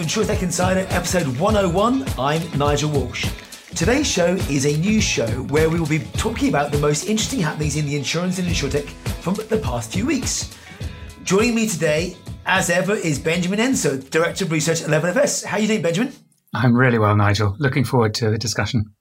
to InsurTech Insider, episode 101. I'm Nigel Walsh. Today's show is a news show where we will be talking about the most interesting happenings in the insurance and InsurTech from the past few weeks. Joining me today, as ever, is Benjamin Ensor, Director of Research at 11FS. How are you doing, Benjamin? I'm really well, Nigel. Looking forward to the discussion.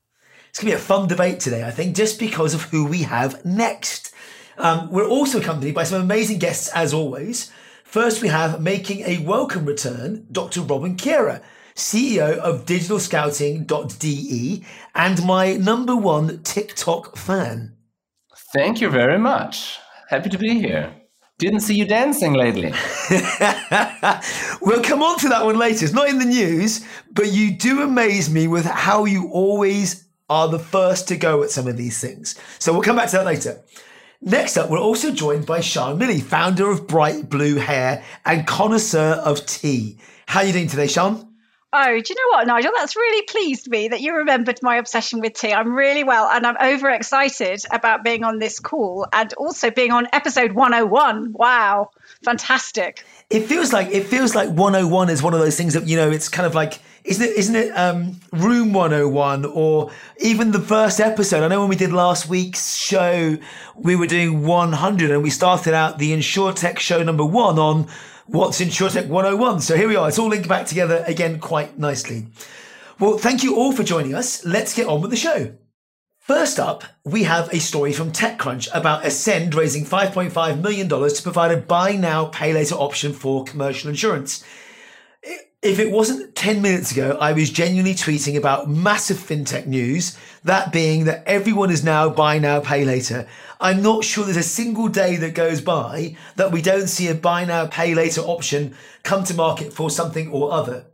It's going to be a fun debate today, I think, just because of who we have next. Um, we're also accompanied by some amazing guests, as always. First, we have making a welcome return, Dr. Robin Kiera, CEO of digitalscouting.de and my number one TikTok fan. Thank you very much. Happy to be here. Didn't see you dancing lately. we'll come on to that one later. It's not in the news, but you do amaze me with how you always are the first to go at some of these things. So we'll come back to that later. Next up, we're also joined by Sian Milley, founder of Bright Blue Hare and connoisseur of tea. How are you doing today, Sian? Oh, do you know what, Nigel? That's really pleased me that you remembered my obsession with tea. I'm really well, and I'm overexcited about being on this call and also being on episode 101. Wow, fantastic! It feels like it feels like 101 is one of those things that you know. It's kind of like isn't it? Isn't it um, Room 101 or even the first episode? I know when we did last week's show, we were doing 100, and we started out the InsurTech show number one on what's InsurTech 101. So here we are. It's all linked back together again quite nicely. Well, thank you all for joining us. Let's get on with the show. First up, we have a story from TechCrunch about Ascend raising $5.5 million to provide a buy now, pay later option for commercial insurance. If it wasn't 10 minutes ago, I was genuinely tweeting about massive fintech news, that being that everyone is now buy now, pay later. I'm not sure there's a single day that goes by that we don't see a buy now, pay later option come to market for something or other.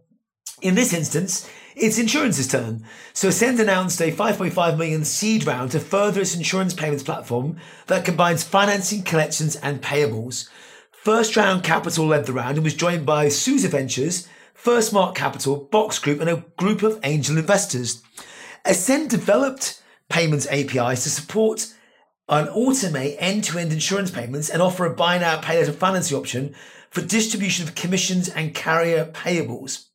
In this instance, it's insurance's turn. So Ascend announced a 5.5 million seed round to further its insurance payments platform that combines financing, collections, and payables. First round capital led the round and was joined by Susa Ventures, First Mark Capital, Box Group, and a group of angel investors. Ascend developed payments APIs to support and automate end-to-end insurance payments and offer a buy now, pay later financing option for distribution of commissions and carrier payables.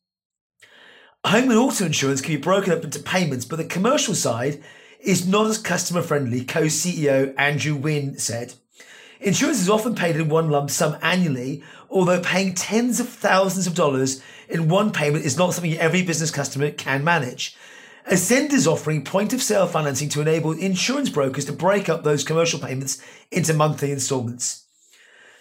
Home and auto insurance can be broken up into payments, but the commercial side is not as customer friendly, co-CEO Andrew Wynn said. Insurance is often paid in one lump sum annually, although paying tens of thousands of dollars in one payment is not something every business customer can manage. Ascend is offering point of sale financing to enable insurance brokers to break up those commercial payments into monthly installments.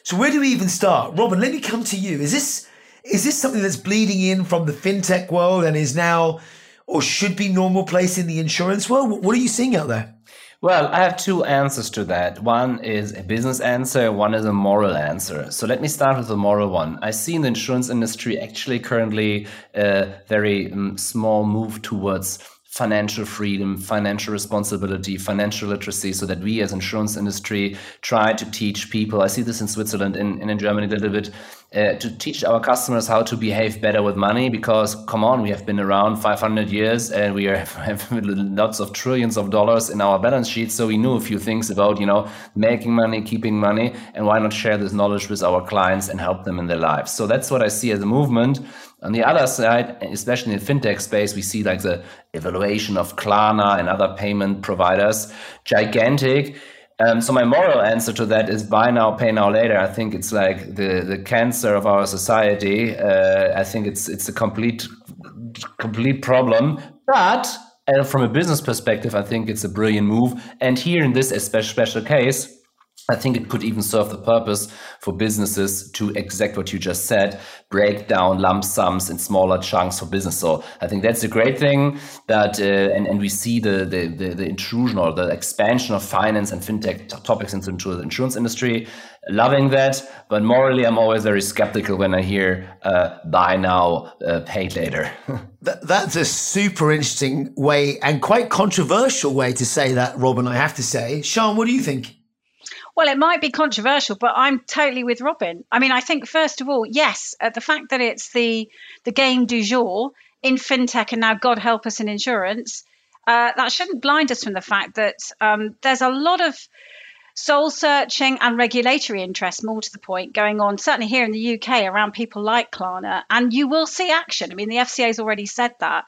So where do we even start? Robin, let me come to you. Is this is this something that's bleeding in from the fintech world and is now or should be normal place in the insurance world? What are you seeing out there? Well, I have two answers to that. One is a business answer, one is a moral answer. So let me start with the moral one. I see in the insurance industry actually currently a very um, small move towards financial freedom, financial responsibility, financial literacy, so that we as insurance industry try to teach people. I see this in Switzerland and, and in Germany a little bit. Uh, to teach our customers how to behave better with money because come on we have been around 500 years and we are, have lots of trillions of dollars in our balance sheet. So we knew a few things about you know making money keeping money and why not share this knowledge with our clients and help them in their lives? So that's what i see as a movement. On the other side, especially in the fintech space, we see like the evaluation of Klarna and other payment providers, gigantic. Um, so my moral answer to that is buy now, pay now later. I think it's like the the cancer of our society. Uh, I think it's it's a complete complete problem. But uh, from a business perspective, I think it's a brilliant move. And here in this special case, I think it could even serve the purpose for businesses to exact what you just said, break down lump sums in smaller chunks for business. So I think that's a great thing that, uh, and, and we see the, the, the, the, intrusion or the expansion of finance and fintech topics into, into the insurance industry. Loving that, but morally, I'm always very skeptical when I hear uh, buy now, uh, pay later. that's a super interesting way and quite controversial way to say that, Robin, I have to say. Sian, what do you think? Well, it might be controversial, but I'm totally with Robin. I mean, I think first of all, yes, the fact that it's the the game du jour in fintech and now, God help us, in insurance, uh, that shouldn't blind us from the fact that um, there's a lot of soul searching and regulatory interest, more to the point, going on, certainly here in the UK around people like Klarna. And you will see action. I mean, the FCA has already said that.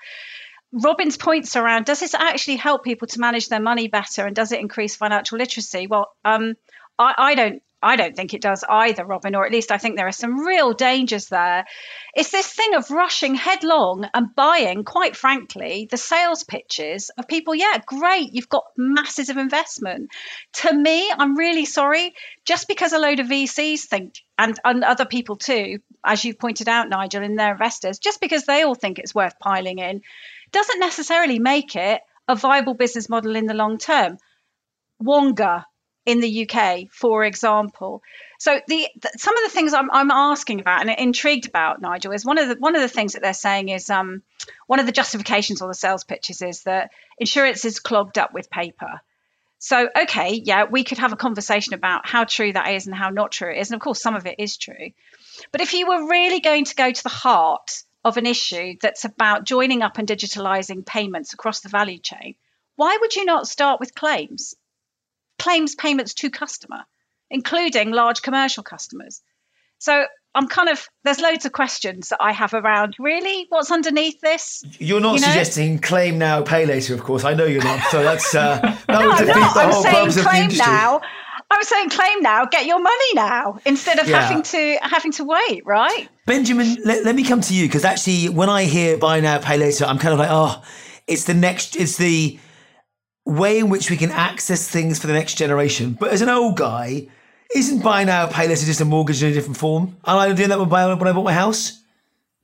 Robin's points around does this actually help people to manage their money better and does it increase financial literacy? Well, um, I, I don't I don't think it does either, Robin, or at least I think there are some real dangers there. It's this thing of rushing headlong and buying, quite frankly, the sales pitches of people. Yeah, great, you've got masses of investment. To me, I'm really sorry, just because a load of VCs think, and, and other people too, as you've pointed out, Nigel, in their investors, just because they all think it's worth piling in, doesn't necessarily make it a viable business model in the long term. Wonga, in the UK, for example. So the, the, some of the things I'm, I'm asking about and intrigued about, Nigel, is one of the one of the things that they're saying is um, one of the justifications on the sales pitches is that insurance is clogged up with paper. So okay, yeah, we could have a conversation about how true that is and how not true it is, and of course some of it is true. But if you were really going to go to the heart of an issue that's about joining up and digitalizing payments across the value chain, why would you not start with claims? Claims payments to customer, including large commercial customers. So I'm kind of there's loads of questions that I have around. Really, what's underneath this? You're not you know? suggesting claim now, pay later, of course. I know you're not. So that's uh, that no, would I'm defeat not. the I'm whole saying purpose of the industry. now. I'm saying claim now, get your money now, instead of Yeah. having to having to wait, right? Benjamin, let, let me come to you because actually, when I hear buy now, pay later, I'm kind of like, oh, it's the next, it's the way in which we can access things for the next generation. But as an old guy, isn't buy now, pay later just a mortgage in a different form? And I doing that when I bought my house.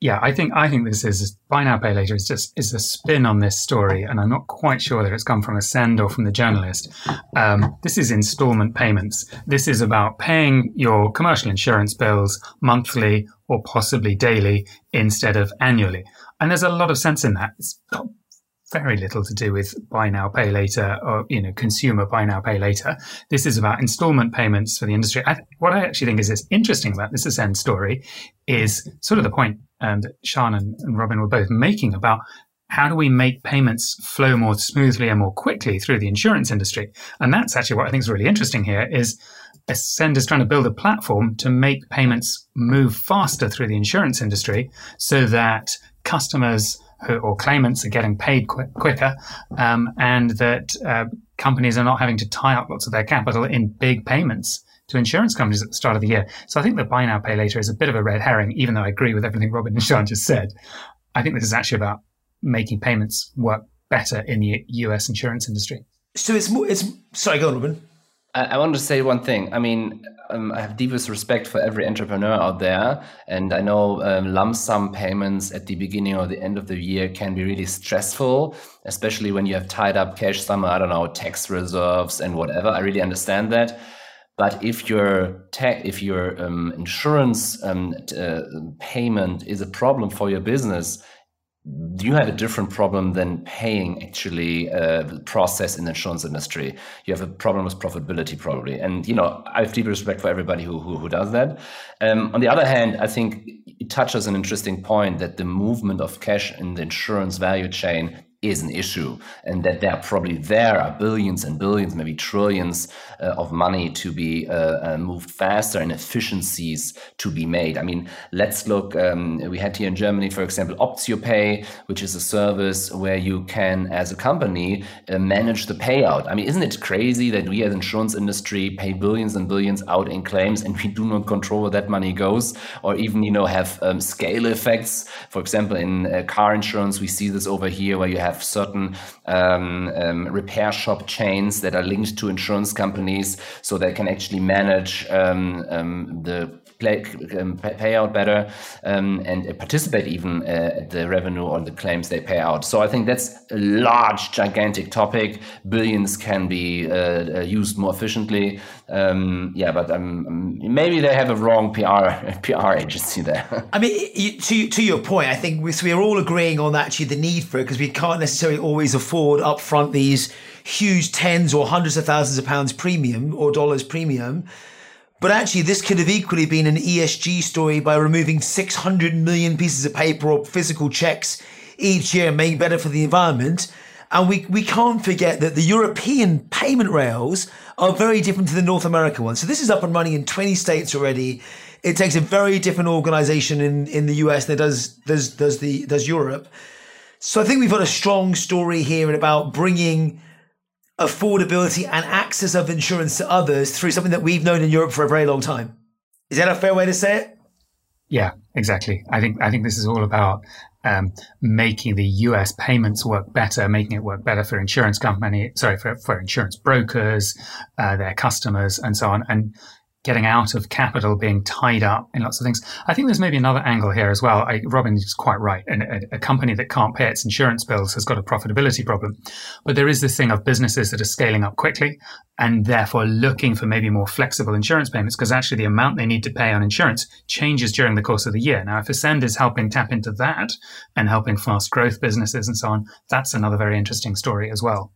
Yeah, I think I think this is buy now pay later is just is a spin on this story, and I'm not quite sure that it's come from Ascend or from the journalist. Um, this is installment payments. This is about paying your commercial insurance bills monthly or possibly daily instead of annually, and there's a lot of sense in that. It's got very little to do with buy now pay later or you know consumer buy now pay later. This is about installment payments for the industry. I, what I actually think is is interesting about this Ascend story is sort of the point um, that Sian and, and Robin were both making about how do we make payments flow more smoothly and more quickly through the insurance industry? And that's actually what I think is really interesting here is Ascend is trying to build a platform to make payments move faster through the insurance industry so that customers or claimants are getting paid qu- quicker um, and that uh, companies are not having to tie up lots of their capital in big payments to insurance companies at the start of the year. So I think that buy now, pay later is a bit of a red herring, even though I agree with everything Robin and Sian just said. I think this is actually about making payments work better in the US insurance industry. So it's more. It's sorry, go on, Robin. I, I want to say one thing. I mean, um, I have deepest respect for every entrepreneur out there, and I know um, lump sum payments at the beginning or the end of the year can be really stressful, especially when you have tied up cash somewhere. I don't know, tax reserves and whatever. I really understand that. But if your tech, if your um, insurance um, uh, payment is a problem for your business, you have a different problem than paying actually uh, process in the insurance industry. You have a problem with profitability probably, and you know I have deep respect for everybody who who, who does that. Um, on the other hand, I think it touches an interesting point that the movement of cash in the insurance value chain is an issue and that there probably there are billions and billions maybe trillions uh, of money to be uh, uh, moved faster and efficiencies to be made. I mean let's look um, we had here in germany for example optiopay which is a service where you can as a company uh, manage the payout. I mean isn't it crazy that we as insurance industry pay billions and billions out in claims and we do not control where that money goes or even you know have um, scale effects? For example in uh, car insurance we see this over here where you have have certain um, um, repair shop chains that are linked to insurance companies, so they can actually manage um, um the play, um, payout better um, and participate even uh, at the revenue or the claims they pay out. So I think that's a large, gigantic topic. Billions can be uh, used more efficiently. yeah, but maybe they have a wrong PR PR agency there. I mean, to to your point, I think we, we're all agreeing on actually the need for it because we can't necessarily always afford upfront these huge tens or hundreds of thousands of pounds premium or dollars premium. But actually, this could have equally been an ESG story by removing 600 million pieces of paper or physical checks each year making better for the environment. And we, we can't forget that the European payment rails are very different to the North American ones. So this is up and running in 20 states already. It takes a very different organization in, in the US than it does, does, does, the, does Europe. So I think we've got a strong story here about bringing affordability and access of insurance to others through something that we've known in Europe for a very long time. Is that a fair way to say it? Yeah, exactly. I think I think this is all about um, making the US payments work better, making it work better for insurance company, sorry, for, for insurance brokers, uh, their customers, and so on. And getting out of capital being tied up in lots of things. I think there's maybe another angle here as well. I, Robin is quite right. A, a, company that can't pay its insurance bills has got a profitability problem. But there is this thing of businesses that are scaling up quickly and therefore looking for maybe more flexible insurance payments because actually the amount they need to pay on insurance changes during the course of the year. Now, if Ascend is helping tap into that and helping fast growth businesses and so on, that's another very interesting story as well.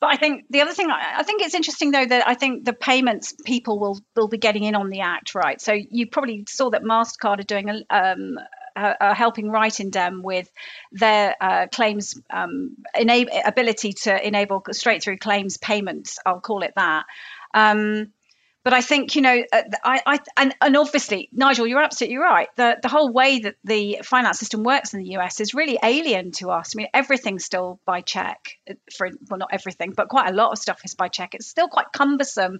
But I think the other thing, I think it's interesting though that I think the payments people will will be getting in on the act, right? So you probably saw that Mastercard are doing a, um, uh, helping RightIndem with their uh, claims um, enable, ability to enable straight through claims payments. I'll call it that. Um, but I think you know, uh, I, I and, and obviously, Nigel, you're absolutely right. The the whole way that the finance system works in the US is really alien to us. I mean, everything's still by check. Uh, for well, not everything, but quite a lot of stuff is by check. It's still quite cumbersome,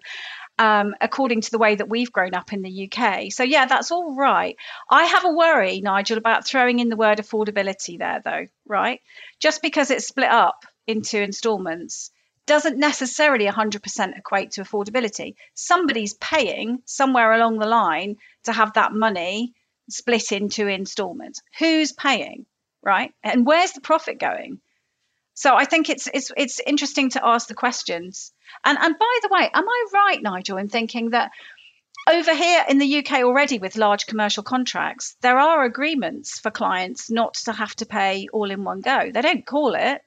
um, according to the way that we've grown up in the UK. So yeah, that's all right. I have a worry, Nigel, about throwing in the word affordability there, though. Right, just because it's split up into instalments doesn't necessarily 100% equate to affordability. Somebody's paying somewhere along the line to have that money split into installments. Who's paying, right? And where's the profit going? So I think it's it's it's interesting to ask the questions. And and by the way, am I right, Nigel, in thinking that over here in the UK already with large commercial contracts, there are agreements for clients not to have to pay all in one go. They don't call it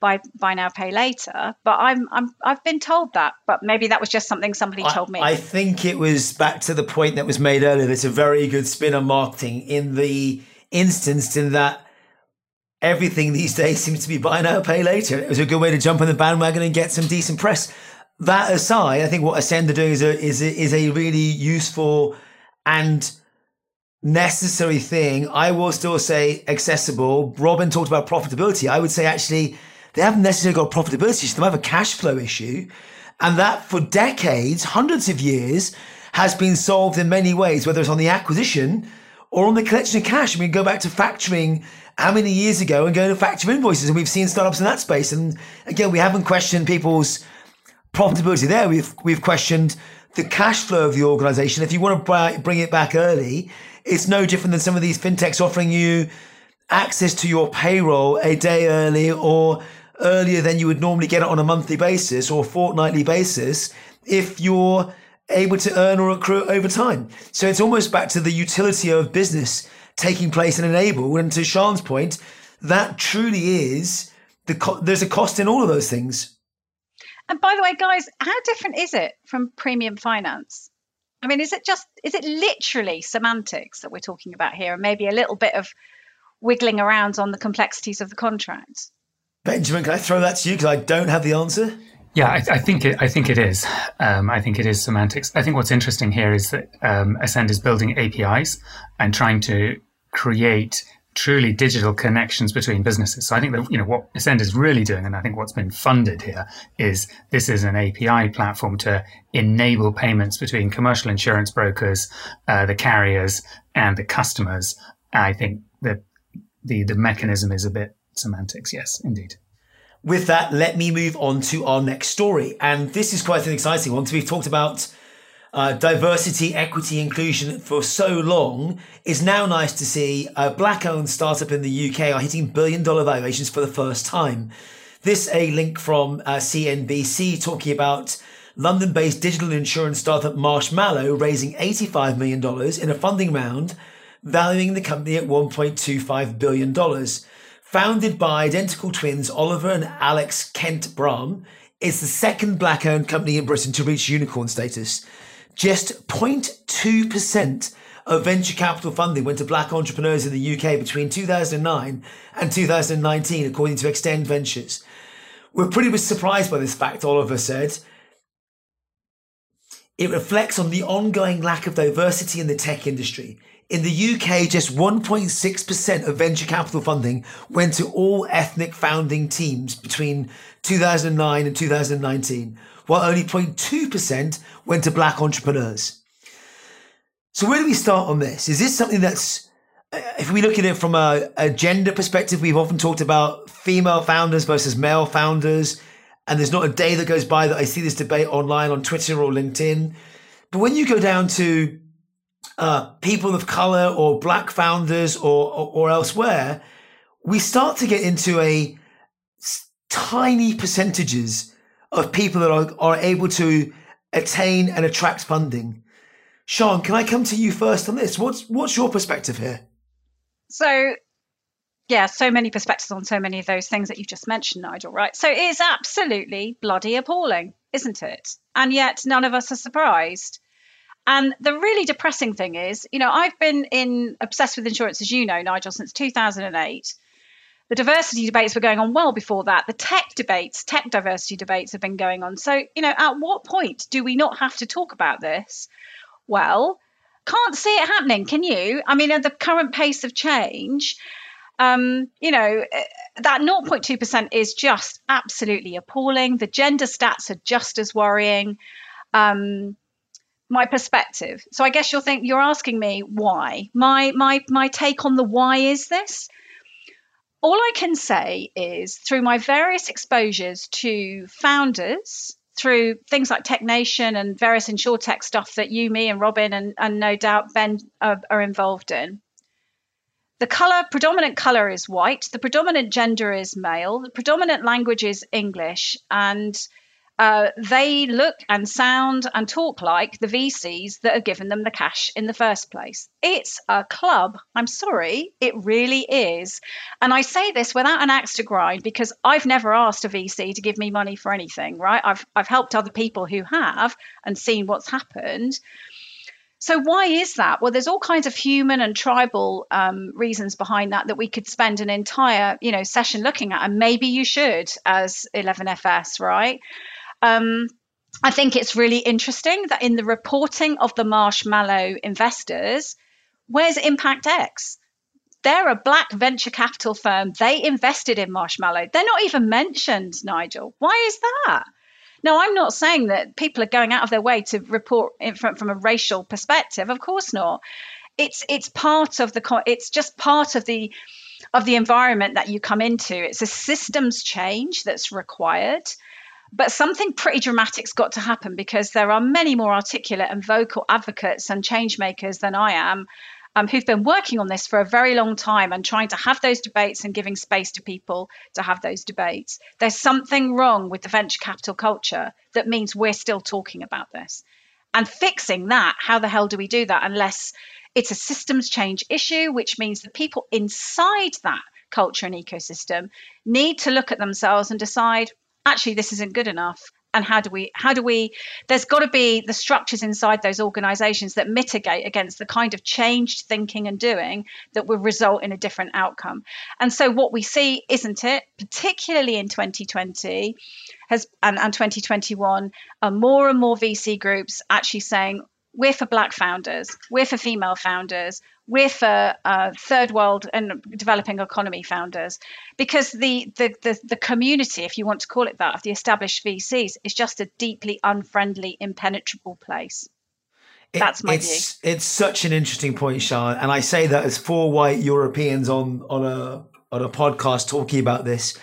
buy buy now pay later. But i'm i'm i've been told that but maybe that was just something somebody told me. I think it was back to the point that was made earlier. It's a very good spin on marketing in the instance in that everything these days seems to be buy now pay later. It was a good way to jump on the bandwagon and get some decent press. That aside i think what ascend are doing is a is a, is a really useful and necessary thing. I will still say accessible. Robin talked about profitability. I would say actually they haven't necessarily got a profitability issue, they have a cash flow issue. And that for decades, hundreds of years, has been solved in many ways, whether it's on the acquisition or on the collection of cash. I mean, go back to factoring how many years ago and go to factor invoices, and we've seen startups in that space. And again, we haven't questioned people's profitability there. We've we've questioned the cash flow of the organization. If you want to bring it back early, it's no different than some of these fintechs offering you access to your payroll a day early or earlier than you would normally get it on a monthly basis or a fortnightly basis if you're able to earn or accrue over time. So it's almost back to the utility of business taking place and enable. And to Sian's point, that truly is the co- there's a cost in all of those things. And by the way, guys, how different is it from premium finance? I mean, is it just is it literally semantics that we're talking about here, and maybe a little bit of wiggling around on the complexities of the contract? Benjamin, can I throw that to you because I don't have the answer? Yeah, I, I, think it. I think it is. Um, I think it is semantics. I think what's interesting here is that um, Ascend is building APIs and trying to create truly digital connections between businesses. So I think that you know what Ascend is really doing, and I think what's been funded here is this is an API platform to enable payments between commercial insurance brokers, uh, the carriers, and the customers. I think that the the mechanism is a bit semantics. Yes, indeed. With that, let me move on to our next story. And this is quite an exciting one. So we've talked about uh, diversity, equity, inclusion for so long. It's now nice to see a black owned startup in the UK are hitting billion dollar valuations for the first time. This a link from uh, CNBC talking about London based digital insurance startup Marshmallow raising $85 million in a funding round, valuing the company at $1.25 billion. Founded by identical twins Oliver and Alex Kent-Braham, it's the second black owned company in Britain to reach unicorn status. Just 0.2% of venture capital funding went to black entrepreneurs in the UK between 2009 and 2019, according to Extend Ventures. We're pretty much surprised by this fact, Oliver said. It reflects on the ongoing lack of diversity in the tech industry. In the UK, just 1.6% of venture capital funding went to all ethnic founding teams between 2009 and 2019, while only 0.2% went to black entrepreneurs. So, where do we start on this? Is this something that's, uh, if we look at it from a, a gender perspective, we've often talked about female founders versus male founders. And there's not a day that goes by that I see this debate online on Twitter or LinkedIn. But when you go down to uh, people of color or black founders or, or, or elsewhere, we start to get into a tiny percentages of people that are, are able to attain and attract funding. Sian, can I come to you first on this? What's what's your perspective here? So yeah, so many perspectives on so many of those things that you've just mentioned, Nigel, right? So it is absolutely bloody appalling, isn't it? And yet none of us are surprised. And the really depressing thing is, you know, I've been in obsessed with insurance, as you know, Nigel, since 2008. The diversity debates were going on well before that. The tech debates, tech diversity debates have been going on. So, you know, at what point do we not have to talk about this? Well, can't see it happening, can you? I mean, at the current pace of change, um, you know, eh, that 0.2% is just absolutely appalling. The gender stats are just as worrying. Um, my perspective. So I guess you'll think you're asking me why. My my my take on the why is this. All I can say is through my various exposures to founders, through things like Tech Nation and various InsurTech stuff that you, me, and Robin, and, and no doubt Ben are, are involved in the color predominant color is white the predominant gender is male the predominant language is english and uh, they look and sound and talk like the VCs that have given them the cash in the first place. It's a club. I'm sorry, it really is. And I say this without an axe to grind because I've never asked a VC to give me money for anything, right? I've, I've helped other people who have and seen what's happened. So why is that? Well, there's all kinds of human and tribal um, reasons behind that that we could spend an entire, you know, session looking at, and maybe you should as 11FS, right? Um, I think it's really interesting that in the reporting of the Marshmallow investors, where's Impact X? They're a black venture capital firm. They invested in Marshmallow. They're not even mentioned, Nigel. Why is that? Now, I'm not saying that people are going out of their way to report from, from a racial perspective. Of course not. It's it's part of the it's just part of the of the environment that you come into. It's a systems change that's required. But something pretty dramatic's got to happen because there are many more articulate and vocal advocates and change makers than I am um, who've been working on this for a very long time and trying to have those debates and giving space to people to have those debates. There's something wrong with the venture capital culture that means we're still talking about this. And fixing that, how the hell do we do that unless it's a systems change issue, which means the people inside that culture and ecosystem need to look at themselves and decide actually this isn't good enough. And how do we how do we there's got to be the structures inside those organizations that mitigate against the kind of changed thinking and doing that will result in a different outcome. And so what we see isn't it particularly in 2020 has and, and 2021 are more and more vc groups actually saying we're for black founders. We're for female founders we're for uh, third world and developing economy founders because the, the, the the community if you want to call it that of the established vcs is just a deeply unfriendly impenetrable place that's my it's, view it's such an interesting point Sian and i say that as four white europeans on on a on a podcast talking about this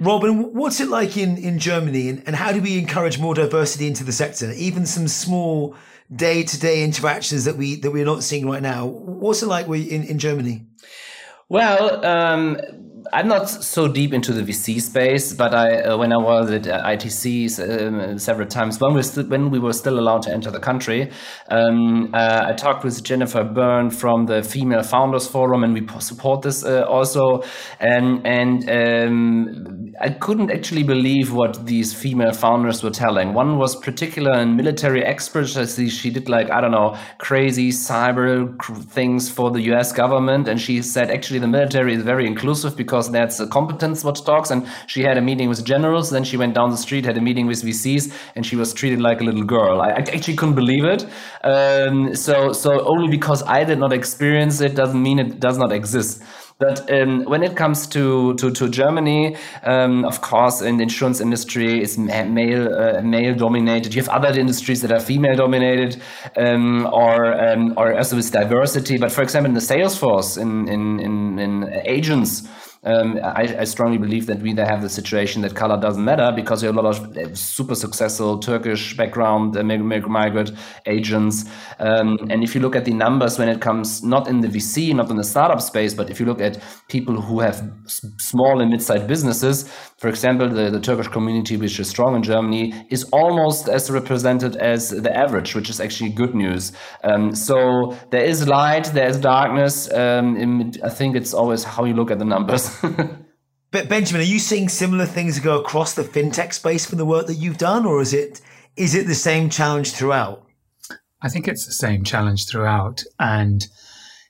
Robin, what's it like in, in Germany and, and how do we encourage more diversity into the sector? Even some small day to day interactions that we that we're not seeing right now. What's it like in, in Germany? Well, um, I'm not so deep into the VC space, but I uh, when I was at uh, ITC um, several times when we st- when we were still allowed to enter the country, um, uh, I talked with Jennifer Byrne from the Female Founders Forum, and we support this uh, also. And and um, I couldn't actually believe what these female founders were telling. One was particular in military see she did like I don't know crazy cyber things for the U.S. government, and she said actually the military is very inclusive because because that's a competence what talks. And she had a meeting with generals. Then she went down the street, had a meeting with VCs, and she was treated like a little girl. I, I actually couldn't believe it. Um, so, so only because I did not experience it doesn't mean it does not exist. But um, when it comes to to, to Germany, um, of course, in the insurance industry, it's male uh, male dominated. You have other industries that are female dominated, um, or um, or also with diversity. But for example, in the sales force, in in in, in agents um, I, I, strongly believe that we have the situation that color doesn't matter because we have a lot of uh, super successful Turkish background uh, migrant agents. Um, and if you look at the numbers when it comes not in the VC, not in the startup space, but if you look at people who have small and mid-sized businesses, for example, the, the Turkish community, which is strong in Germany, is almost as represented as the average, which is actually good news. Um, so there is light, there is darkness. Um, I think it's always how you look at the numbers. But Benjamin, are you seeing similar things go across the fintech space from the work that you've done, or is it is it the same challenge throughout? I think it's the same challenge throughout, and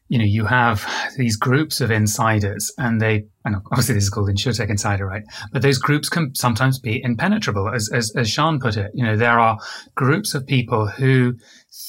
you know you have these groups of insiders, and they and obviously this is called InsurTech Insider, right? But those groups can sometimes be impenetrable, as as, as Sian put it. You know there are groups of people who,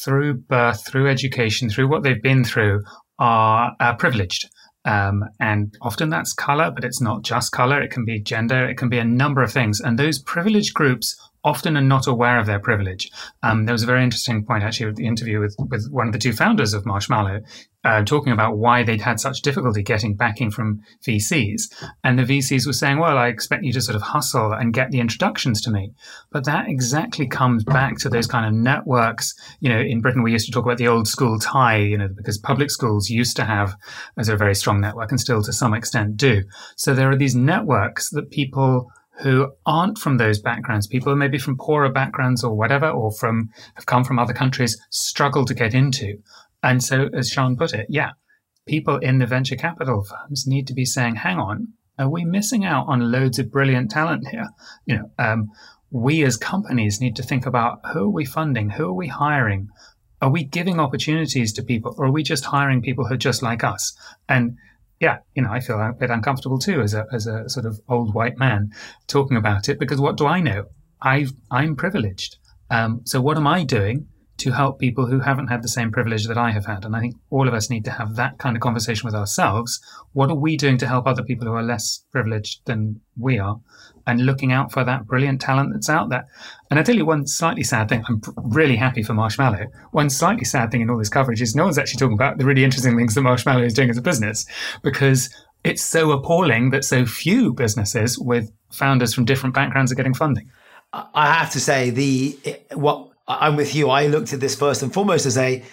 through birth, through education, through what they've been through, are privileged um, and often that's color, but it's not just color. It can be gender. It can be a number of things. And those privileged groups often are not aware of their privilege. Um, there was a very interesting point actually with the interview with, with one of the two founders of Marshmallow, uh, talking about why they'd had such difficulty getting backing from VCs. And the VCs were saying, well, I expect you to sort of hustle and get the introductions to me. But that exactly comes back to those kind of networks. You know, in Britain, we used to talk about the old school tie, you know, because public schools used to have as a very strong network and still to some extent do. So there are these networks that people who aren't from those backgrounds, people maybe from poorer backgrounds or whatever, or from have come from other countries, struggle to get into. And so, as Sian put it, yeah, people in the venture capital firms need to be saying, hang on, are we missing out on loads of brilliant talent here? You know, um, we as companies need to think about who are we funding? Who are we hiring? Are we giving opportunities to people or are we just hiring people who are just like us? And yeah, you know, I feel a bit uncomfortable too as a as a sort of old white man talking about it because what do I know? I I'm privileged. Um, so what am I doing to help people who haven't had the same privilege that I have had? And I think all of us need to have that kind of conversation with ourselves. What are we doing to help other people who are less privileged than we are? And looking out for that brilliant talent that's out there. And I tell you one slightly sad thing. I'm really happy for Marshmallow. One slightly sad thing in all this coverage is no one's actually talking about the really interesting things that Marshmallow is doing as a business because it's so appalling that so few businesses with founders from different backgrounds are getting funding. I have to say the what I'm with you. I looked at this first and foremost as a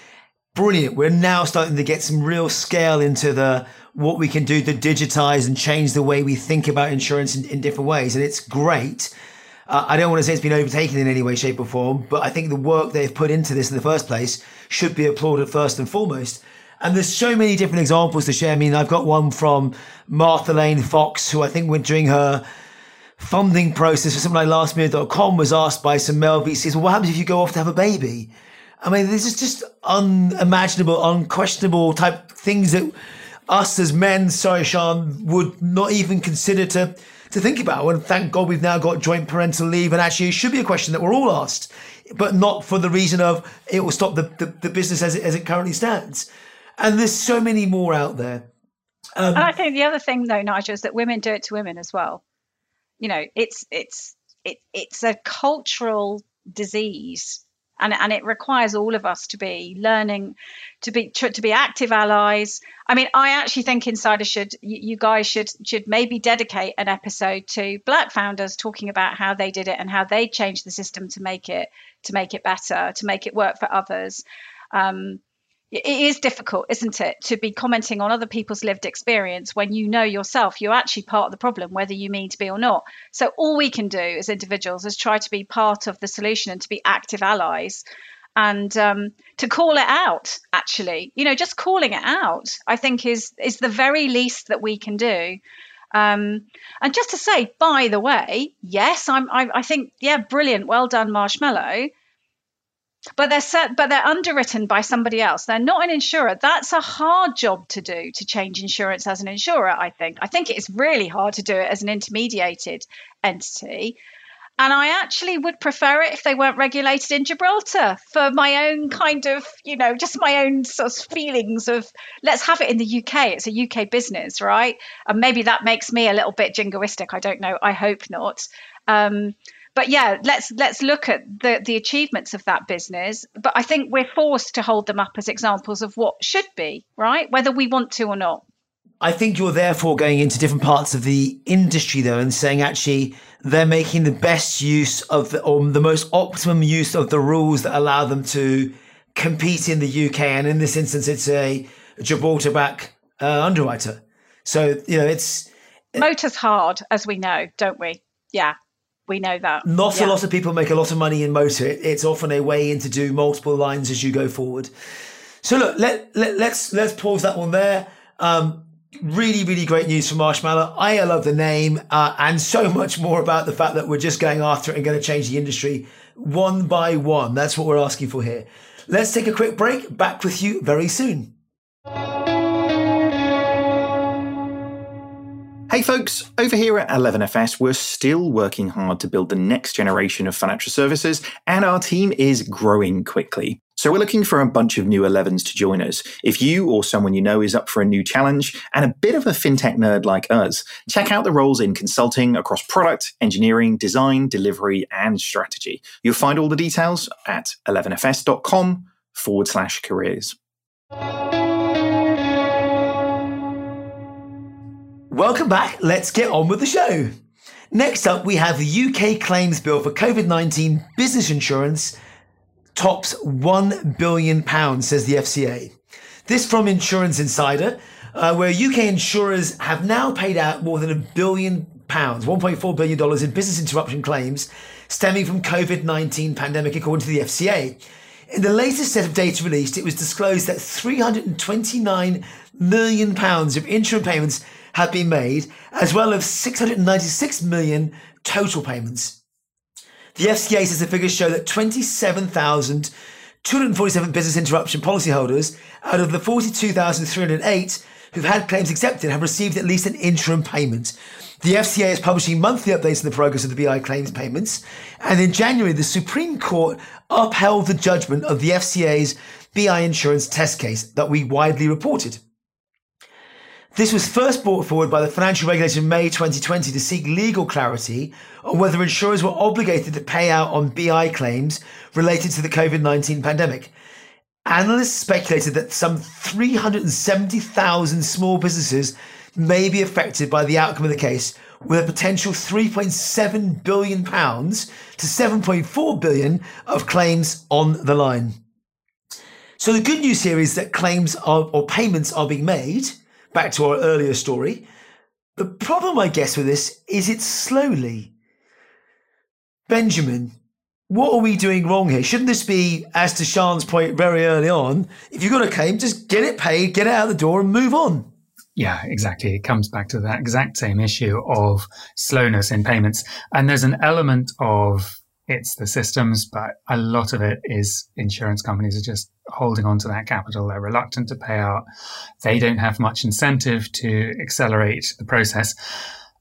brilliant. We're now starting to get some real scale into the what we can do to digitize and change the way we think about insurance in, in different ways. And it's great. Uh, I don't want to say it's been overtaken in any way, shape, or form, but I think the work they've put into this in the first place should be applauded first and foremost. And there's so many different examples to share. I mean, I've got one from Martha Lane Fox, who I think went during her funding process for something like lastminute.com was asked by some male VCs, well, what happens if you go off to have a baby? I mean, this is just unimaginable, unquestionable type things that us as men, sorry, Sian, would not even consider to to think about. And thank God we've now got joint parental leave. And actually, it should be a question that we're all asked, but not for the reason of it will stop the, the, the business as it, as it currently stands. And there's so many more out there. Um, and I think the other thing, though, Nigel, is that women do it to women as well. You know, it's it's it, it's a cultural disease and and it requires all of us to be learning to be to, to be active allies. I mean i actually think insider should you, you guys should should maybe dedicate an episode to black founders talking about how they did it and how they changed the system to make it to make it better to make it work for others. Um, it is difficult, isn't it, to be commenting on other people's lived experience when you know yourself you're actually part of the problem, whether you mean to be or not. So, all we can do as individuals is try to be part of the solution and to be active allies and um, to call it out actually. You know just calling it out i think is is the very least that we can do. Um, and just to say by the way yes i'm I, I think yeah brilliant well done marshmallow but they're set, but they're underwritten by somebody else. They're not an insurer. That's a hard job to do to change insurance as an insurer. I think. I think it's really hard to do it as an intermediated entity. And I actually would prefer it if they weren't regulated in Gibraltar for my own kind of, you know, just my own sort of feelings of let's have it in the UK. It's a UK business, right? And maybe that makes me a little bit jingoistic. I don't know. I hope not. Um, but yeah, let's let's look at the the achievements of that business. But I think we're forced to hold them up as examples of what should be, right? Whether we want to or not. I think you're therefore going into different parts of the industry though and saying actually they're making the best use of the, or the most optimum use of the rules that allow them to compete in the UK. And in this instance, it's a Gibraltar back uh, underwriter. So, you know, it's. Motor's hard, as we know, don't we? Yeah, we know that. Not yeah. a lot of people make a lot of money in motor. It's often a way in to do multiple lines as you go forward. So look, let, let let's let's pause that one there. Um, really, really great news for Marshmallow. I love the name uh, and so much more about the fact that we're just going after it and going to change the industry one by one. That's what we're asking for here. Let's take a quick break. Back with you very soon. Hey folks, over here at 11FS, we're still working hard to build the next generation of financial services, and our team is growing quickly. So we're looking for a bunch of new 11s to join us. If you or someone you know is up for a new challenge and a bit of a fintech nerd like us, check out the roles in consulting across product, engineering, design, delivery, and strategy. You'll find all the details at 11fs.com forward slash careers. Welcome back. Let's get on with the show. Next up, we have the UK claims bill for COVID 19 business insurance tops £1 billion, says the FCA. This from Insurance Insider, uh, where UK insurers have now paid out more than a billion pounds, $1.4 billion in business interruption claims stemming from COVID-19 pandemic, according to the FCA. In the latest set of data released, it was disclosed that 329 million pounds of insurance payments have been made, as well as 696 million total payments. The FCA says the figures show that 27,247 business interruption policyholders out of the 42,308 who've had claims accepted have received at least an interim payment. The FCA is publishing monthly updates on the progress of the BI claims payments. And in January, the Supreme Court upheld the judgment of the FCA's BI insurance test case that we widely reported. This was first brought forward by the financial regulator in May 2020 to seek legal clarity on whether insurers were obligated to pay out on BI claims related to the COVID 19 pandemic. Analysts speculated that some 370,000 small businesses may be affected by the outcome of the case, with a potential 3.7 billion pounds to 7.4 billion of claims on the line. So the good news here is that claims are, or payments are being made back to our earlier story. The problem, I guess, with this is it's slowly. Benjamin, what are we doing wrong here? Shouldn't this be, as to Sian's point very early on, if you've got a claim, just get it paid, get it out the door, and move on? Yeah, exactly. It comes back to that exact same issue of slowness in payments. And there's an element of it's the systems, but a lot of it is insurance companies are just holding on to that capital. They're reluctant to pay out. They don't have much incentive to accelerate the process.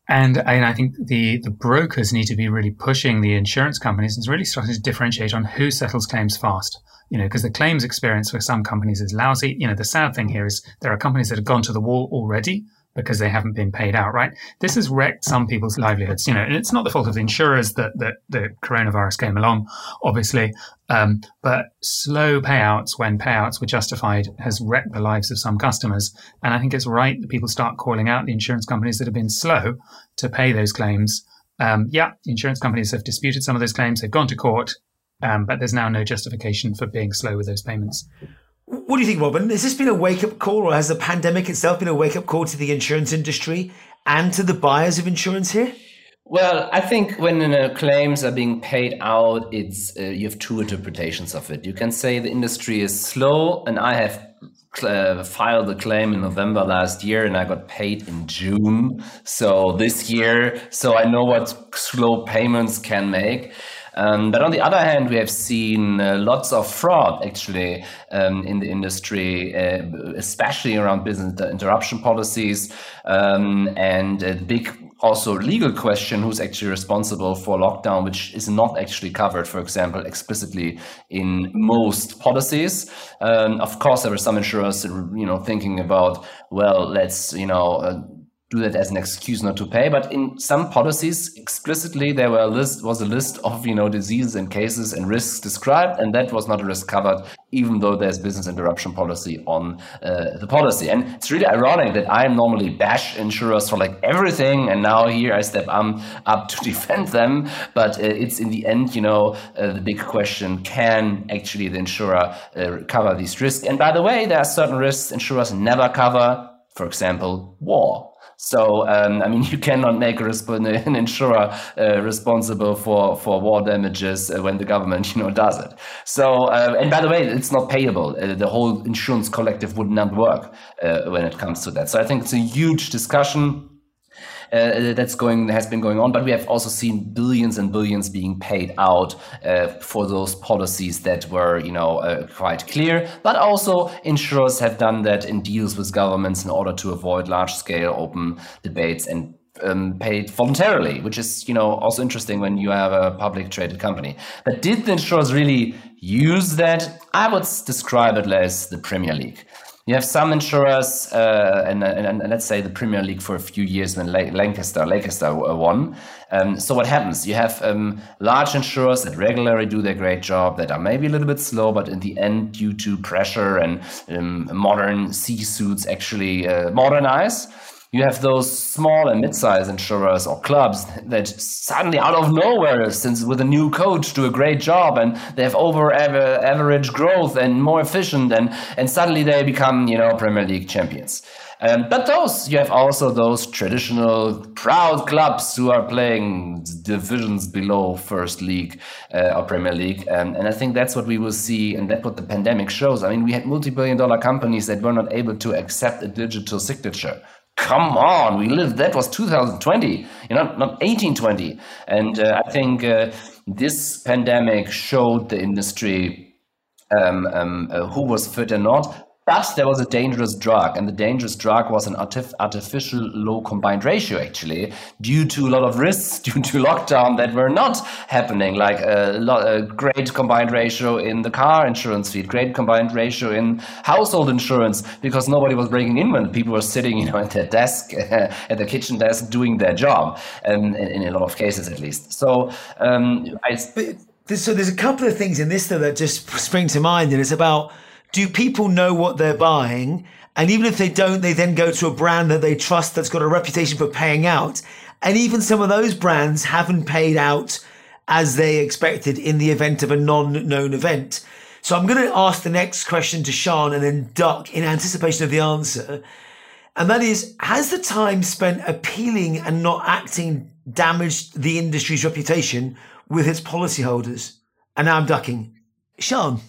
And, and I think the, the brokers need to be really pushing the insurance companies and really starting to differentiate on who settles claims fast. You know, because the claims experience for some companies is lousy. You know, the sad thing here is there are companies that have gone to the wall already because they haven't been paid out, right? This has wrecked some people's livelihoods, you know, and it's not the fault of the insurers that, that the coronavirus came along, obviously. Um, but slow payouts when payouts were justified has wrecked the lives of some customers. And I think it's right that people start calling out the insurance companies that have been slow to pay those claims. Um, yeah, insurance companies have disputed some of those claims. They've gone to court, um, but there's now no justification for being slow with those payments. What do you think, Robin? Has this been a wake up call, or has the pandemic itself been a wake up call to the insurance industry and to the buyers of insurance here? Well, I think when uh, claims are being paid out, it's uh, you have two interpretations of it. You can say the industry is slow, and I have uh, filed the claim in November last year, and I got paid in June. So this year, so I know what slow payments can make. Um, but on the other hand, we have seen uh, lots of fraud actually um, in the industry, uh, especially around business interruption policies um, and a big also legal question who's actually responsible for lockdown, which is not actually covered, for example, explicitly in most policies. Um, of course, there are some insurers, you know, thinking about, well, let's, you know, uh, do that as an excuse not to pay. But in some policies, explicitly, there were a list was a list of you know diseases and cases and risks described, and that was not a risk covered, even though there's business interruption policy on uh, the policy. And it's really ironic that I normally bash insurers for like everything, and now here I step um, up to defend them. But uh, it's in the end, you know, uh, the big question: Can actually the insurer uh, cover these risks? And by the way, there are certain risks insurers never cover. For example, war so, um, I mean, you cannot make an insurer uh, responsible for, for war damages uh, when the government, you know, does it. So, uh, and by the way, it's not payable. Uh, the whole insurance collective would not work uh, when it comes to that. So, I think it's a huge discussion uh, that's going has been going on. But we have also seen billions and billions being paid out uh, for those policies that were, you know, uh, quite clear. But also insurers have done that in deals with governments in order to avoid large-scale open debates and um, paid voluntarily, which is you know also interesting when you have a public traded company. But did the insurers really use that? I would describe it as the Premier League. You have some insurers, uh, and, and, and, let's say the Premier League for a few years when Lancaster, Lancaster won. Um, so what happens? You have um, large insurers that regularly do their great job, that are maybe a little bit slow, but in the end, due to pressure and um, modern C suits, actually uh, modernize you have those small and mid-sized insurers or clubs that suddenly out of nowhere since with a new coach do a great job and they have over average growth and more efficient and and suddenly they become you know premier league champions. Um, but those you have also those traditional proud clubs who are playing divisions below first league uh, or premier league. Um, and i think that's what we will see and that's what the pandemic shows. I mean we had multi-billion dollar companies that were not able to accept a digital signature come on, we lived, that was 2020, you know, not 1820. And uh, I think uh, this pandemic showed the industry um, um, uh, who was fit and not. But there was a dangerous drug, and the dangerous drug was an artif- artificial low combined ratio, actually, due to a lot of risks due to lockdown that were not happening, like a, lot, a great combined ratio in the car insurance feed, great combined ratio in household insurance, because nobody was breaking in when people were sitting, you know, at their desk, at the kitchen desk, doing their job, um, in, in, a lot of cases at least. So um, I. So there's a couple of things in this though that just spring to mind, and it's about do people know what they're buying? And even if they don't, they then go to a brand that they trust that's got a reputation for paying out. And even some of those brands haven't paid out as they expected in the event of a non known event. So I'm going to ask the next question to Sian and then Duck in anticipation of the answer. And that is Has the time spent appealing and not acting damaged the industry's reputation with its policyholders? And now I'm ducking. Sian.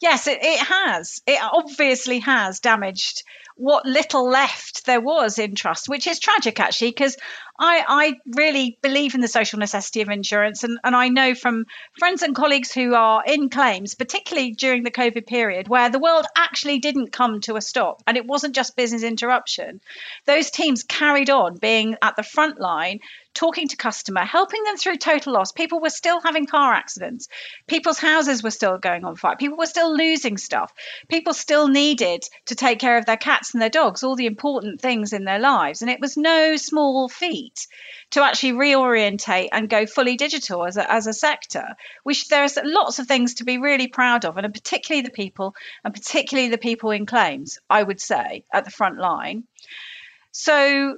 Yes, it, it has. It obviously has damaged what little left there was in trust, which is tragic actually, because I, I really believe in the social necessity of insurance. And, and I know from friends and colleagues who are in claims, particularly during the COVID period, where the world actually didn't come to a stop and it wasn't just business interruption, those teams carried on being at the front line talking to customer, helping them through total loss. People were still having car accidents. People's houses were still going on fire. People were still losing stuff. People still needed to take care of their cats and their dogs, all the important things in their lives. And it was no small feat to actually reorientate and go fully digital as a, as a sector, which there's lots of things to be really proud of, and particularly the people, and particularly the people in claims, I would say, at the front line. So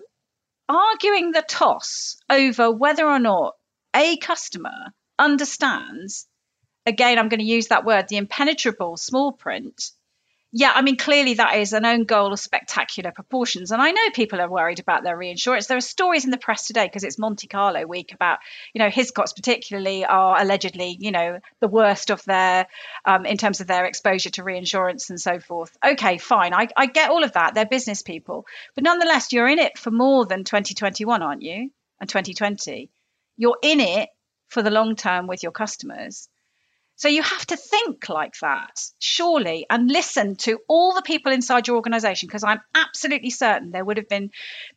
arguing the toss over whether or not a customer understands, again, I'm going to use that word, the impenetrable small print. Yeah, I mean, clearly that is an own goal of spectacular proportions. And I know people are worried about their reinsurance. There are stories in the press today because it's Monte Carlo week about, you know, Hiscox particularly are allegedly, you know, the worst of their, um, in terms of their exposure to reinsurance and so forth. Okay, fine. I, I get all of that. They're business people. But nonetheless, you're in it for more than 2021, aren't you? And 2020. You're in it for the long term with your customers. So you have to think like that, surely, and listen to all the people inside your organization, because I'm absolutely certain there would have been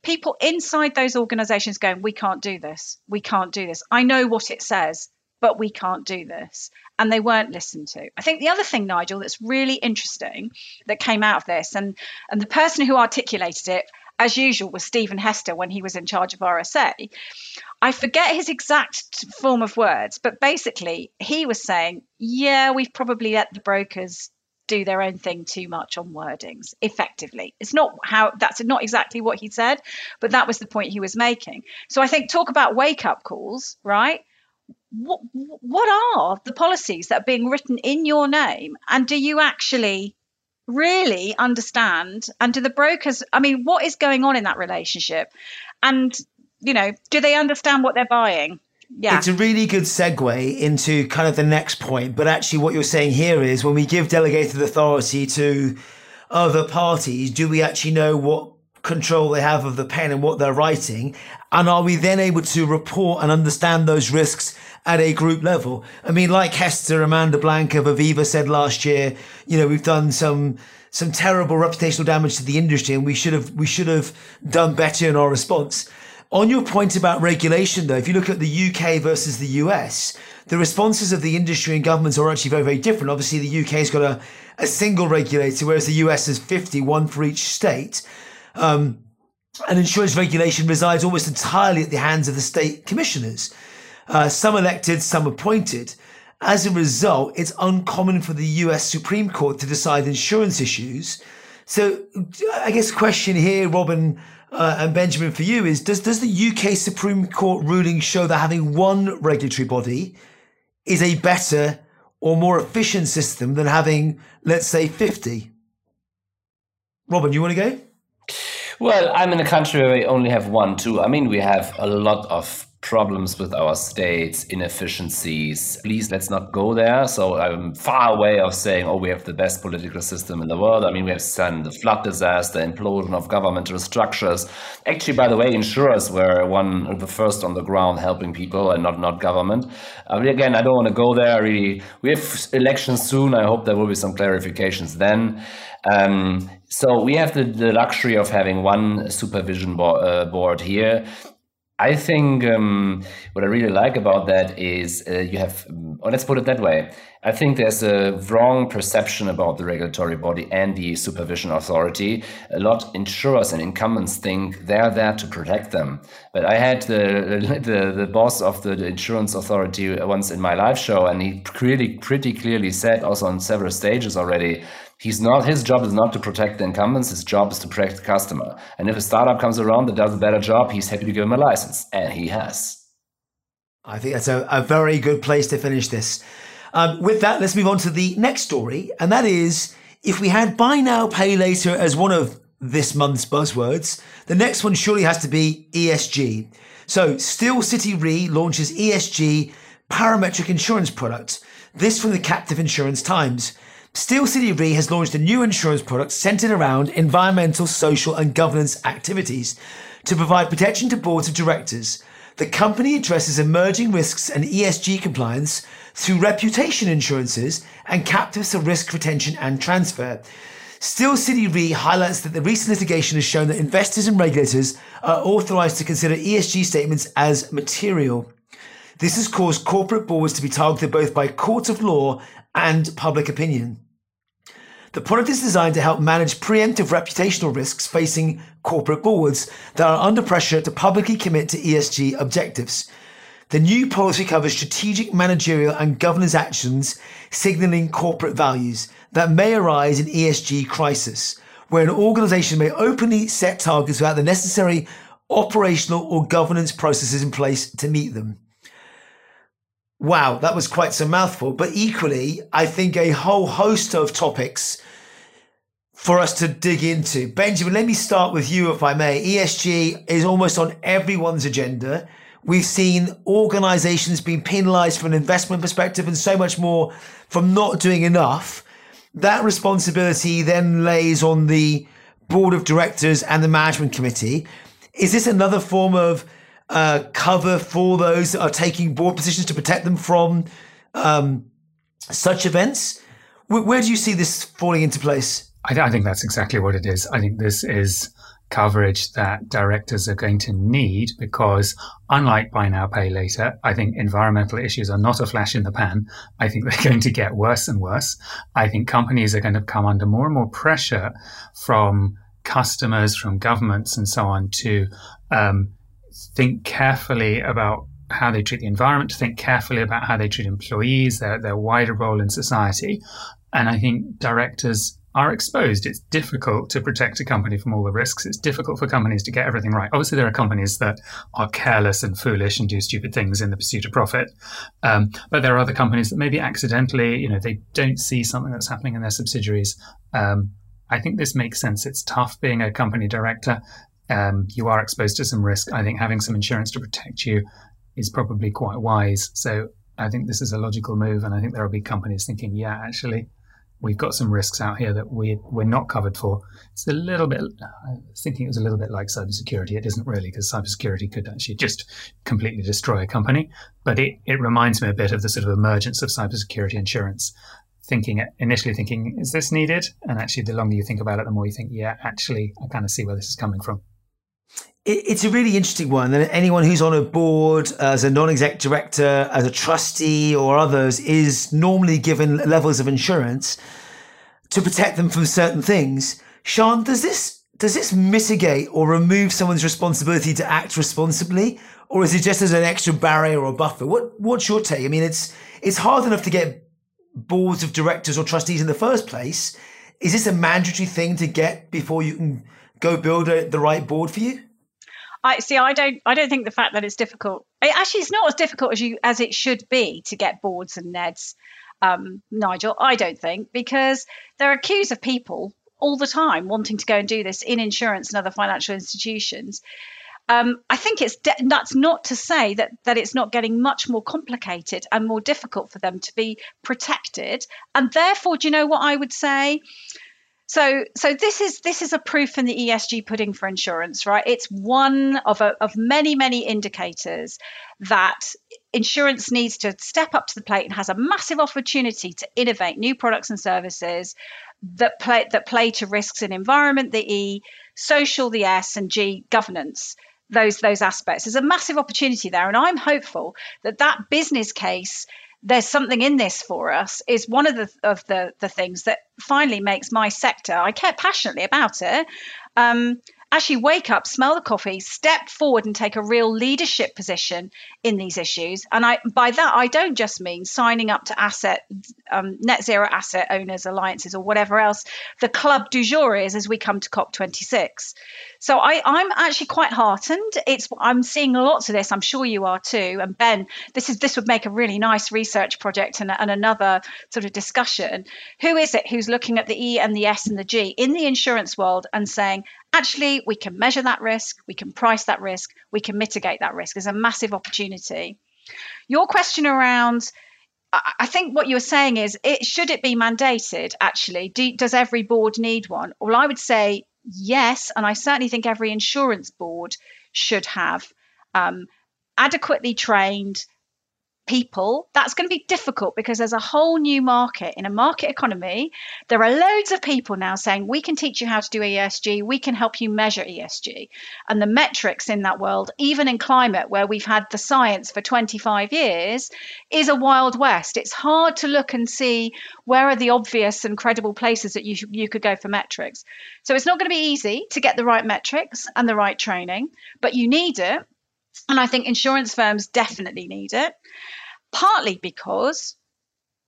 people inside those organizations going, We can't do this. We can't do this. I know what it says, but we can't do this. And they weren't listened to. I think the other thing, Nigel, that's really interesting that came out of this, and, and the person who articulated it, as usual, was Stephen Hester when he was in charge of RSA. I forget his exact form of words, but basically he was saying, yeah, we've probably let the brokers do their own thing too much on wordings effectively. It's not how that's not exactly what he said but that was the point he was making. So i think talk about wake up calls right? What what are the policies that are being written in your name and do you actually really understand and do the brokers i mean what is going on in that relationship and you know, do they understand what they're buying? Yeah. It's a really good segue into kind of the next point. But actually, what you're saying here is when we give delegated authority to other parties, do we actually know what control they have of the pen and what they're writing? And are we then able to report and understand those risks at a group level? I mean, like Hester, Amanda Blanc of Aviva said last year, you know, we've done some some terrible reputational damage to the industry and we should have we should have done better in our response. On your point about regulation, though, if you look at the UK versus the US, the responses of the industry and governments are actually very, very different. Obviously, the UK has got a, a single regulator, whereas the US has 50, one for each state. Um, and insurance regulation resides almost entirely at the hands of the state commissioners, uh, some elected, some appointed. As a result, it's uncommon for the US Supreme Court to decide insurance issues. So, I guess the question here, Robin, uh, and Benjamin, for you is does does the UK Supreme Court ruling show that having one regulatory body is a better or more efficient system than having, let's say, fifty? Robin, you want to go? Well, I'm in a country where we only have one, too. I mean, we have a lot of problems with our states, inefficiencies. Please, let's not go there. So I'm far away of saying, oh, we have the best political system in the world. I mean, we have seen the flood disaster, implosion of governmental structures. Actually, by the way, insurers were one of the first on the ground helping people and not not government. Uh, again, I don't want to go there. Really, we have elections soon. I hope there will be some clarifications then. Um, so we have the, the, luxury of having one supervision bo- uh, board here I think um, what I really like about that is uh, you have, or let's put it that way. I think there's a wrong perception about the regulatory body and the supervision authority. A lot insurers and incumbents think they're there to protect them. But I had the the, the boss of the insurance authority once in my live show, and he really pretty clearly said, also on several stages already, He's not. His job is not to protect the incumbents. His job is to protect the customer. And if a startup comes around that does a better job, he's happy to give him a license, and he has. I think that's a, a very good place to finish this. Um, with that, let's move on to the next story, and that is if we had buy now, pay later as one of this month's buzzwords, the next one surely has to be ESG. So, Steel City Re launches ESG parametric insurance product. This from the Captive Insurance Times. Steel City Re has launched a new insurance product centered around environmental, social, and governance activities to provide protection to boards of directors. The company addresses emerging risks and ESG compliance through reputation insurances and captives for risk retention and transfer. Steel City Re highlights that the recent litigation has shown that investors and regulators are authorized to consider ESG statements as material. This has caused corporate boards to be targeted both by courts of law and public opinion. The product is designed to help manage preemptive reputational risks facing corporate boards that are under pressure to publicly commit to ESG objectives. The new policy covers strategic, managerial, and governance actions signaling corporate values that may arise in ESG crisis, where an organization may openly set targets without the necessary operational or governance processes in place to meet them. Wow, that was quite some mouthful. But equally, I think a whole host of topics for us to dig into. Benjamin, let me start with you, if I may. ESG is almost on everyone's agenda. We've seen organizations being penalized from an investment perspective and so much more from not doing enough. That responsibility then lays on the board of directors and the management committee. Is this another form of uh, cover for those that are taking board positions to protect them from um, such events? Where, where, do you see this falling into place? I, th- I think that's exactly what it is. I think this is coverage that directors are going to need because unlike buy now pay later i think environmental issues are not a flash in the pan i think they're going to get worse and worse i think companies are going to come under more and more pressure from customers from governments and so on to um, think carefully about how they treat the environment to think carefully about how they treat employees their, their wider role in society and i think directors are exposed. It's difficult to protect a company from all the risks. It's difficult for companies to get everything right. Obviously, there are companies that are careless and foolish and do stupid things in the pursuit of profit. Um, but there are other companies that maybe accidentally, you know, they don't see something that's happening in their subsidiaries. Um, I think this makes sense. It's tough being a company director. Um, you are exposed to some risk. I think having some insurance to protect you is probably quite wise. So I think this is a logical move. And I think there will be companies thinking, yeah, actually, we've got some risks out here that we we're not covered for. It's a little bit. I was thinking it was a little bit like cybersecurity. It isn't really because cybersecurity could actually just completely destroy a company. But it it reminds me a bit of the sort of emergence of cybersecurity insurance. Thinking initially thinking is this needed, and actually the longer you think about it, the more you think, yeah, actually I kind of see where this is coming from it's a really interesting one. And anyone who's on a board as a non-exec director, as a trustee, or others is normally given levels of insurance to protect them from certain things. Sian, does this does this mitigate or remove someone's responsibility to act responsibly, or is it just as an extra barrier or a buffer? What what's your take? I mean, it's it's hard enough to get boards of directors or trustees in the first place. Is this a mandatory thing to get before you can go build a, the right board for you? I see. I don't. I don't think the fact that it's difficult. It actually, it's not as difficult as you as it should be to get boards and Neds. Um, Nigel, I don't think because there are queues of people all the time wanting to go and do this in insurance and other financial institutions. Um, I think it's de- that's not to say that that it's not getting much more complicated and more difficult for them to be protected. And therefore, do you know what I would say? So, so this is this is a proof in the ESG pudding for insurance, right? It's one of a, of many many indicators that insurance needs to step up to the plate and has a massive opportunity to innovate new products and services that play that play to risks in environment, the E, social, the S, and G, governance. Those those aspects. There's a massive opportunity there, and I'm hopeful that that business case there's something in this for us is one of the of the the things that finally makes my sector I care passionately about it um, actually wake up, smell the coffee, step forward and take a real leadership position in these issues. And I, by that, I don't just mean signing up to asset, um, net zero asset owners alliances or whatever else the club du jour is as we come to COP26. So I, I'm actually quite heartened. It's I'm seeing lots of this. I'm sure you are too. And Ben, this is this would make a really nice research project and, and another sort of discussion. Who is it who's looking at the E and the S and the G in the insurance world and saying, actually, we can measure that risk, we can price that risk, we can mitigate that risk. There's a massive opportunity. Your question around I think what you're saying is, it should it be mandated? Actually, Do, does every board need one? Well, I would say yes, and I certainly think every insurance board should have um, adequately trained people, that's going to be difficult because there's a whole new market. In a market economy, there are loads of people now saying, we can teach you how to do ESG, we can help you measure ESG. And the metrics in that world, even in climate, where we've had the science for 25 years, is a wild west. It's hard to look and see where are the obvious and credible places that you, you could go for metrics. So it's not going to be easy to get the right metrics and the right training, but you need it. And I think insurance firms definitely need it partly because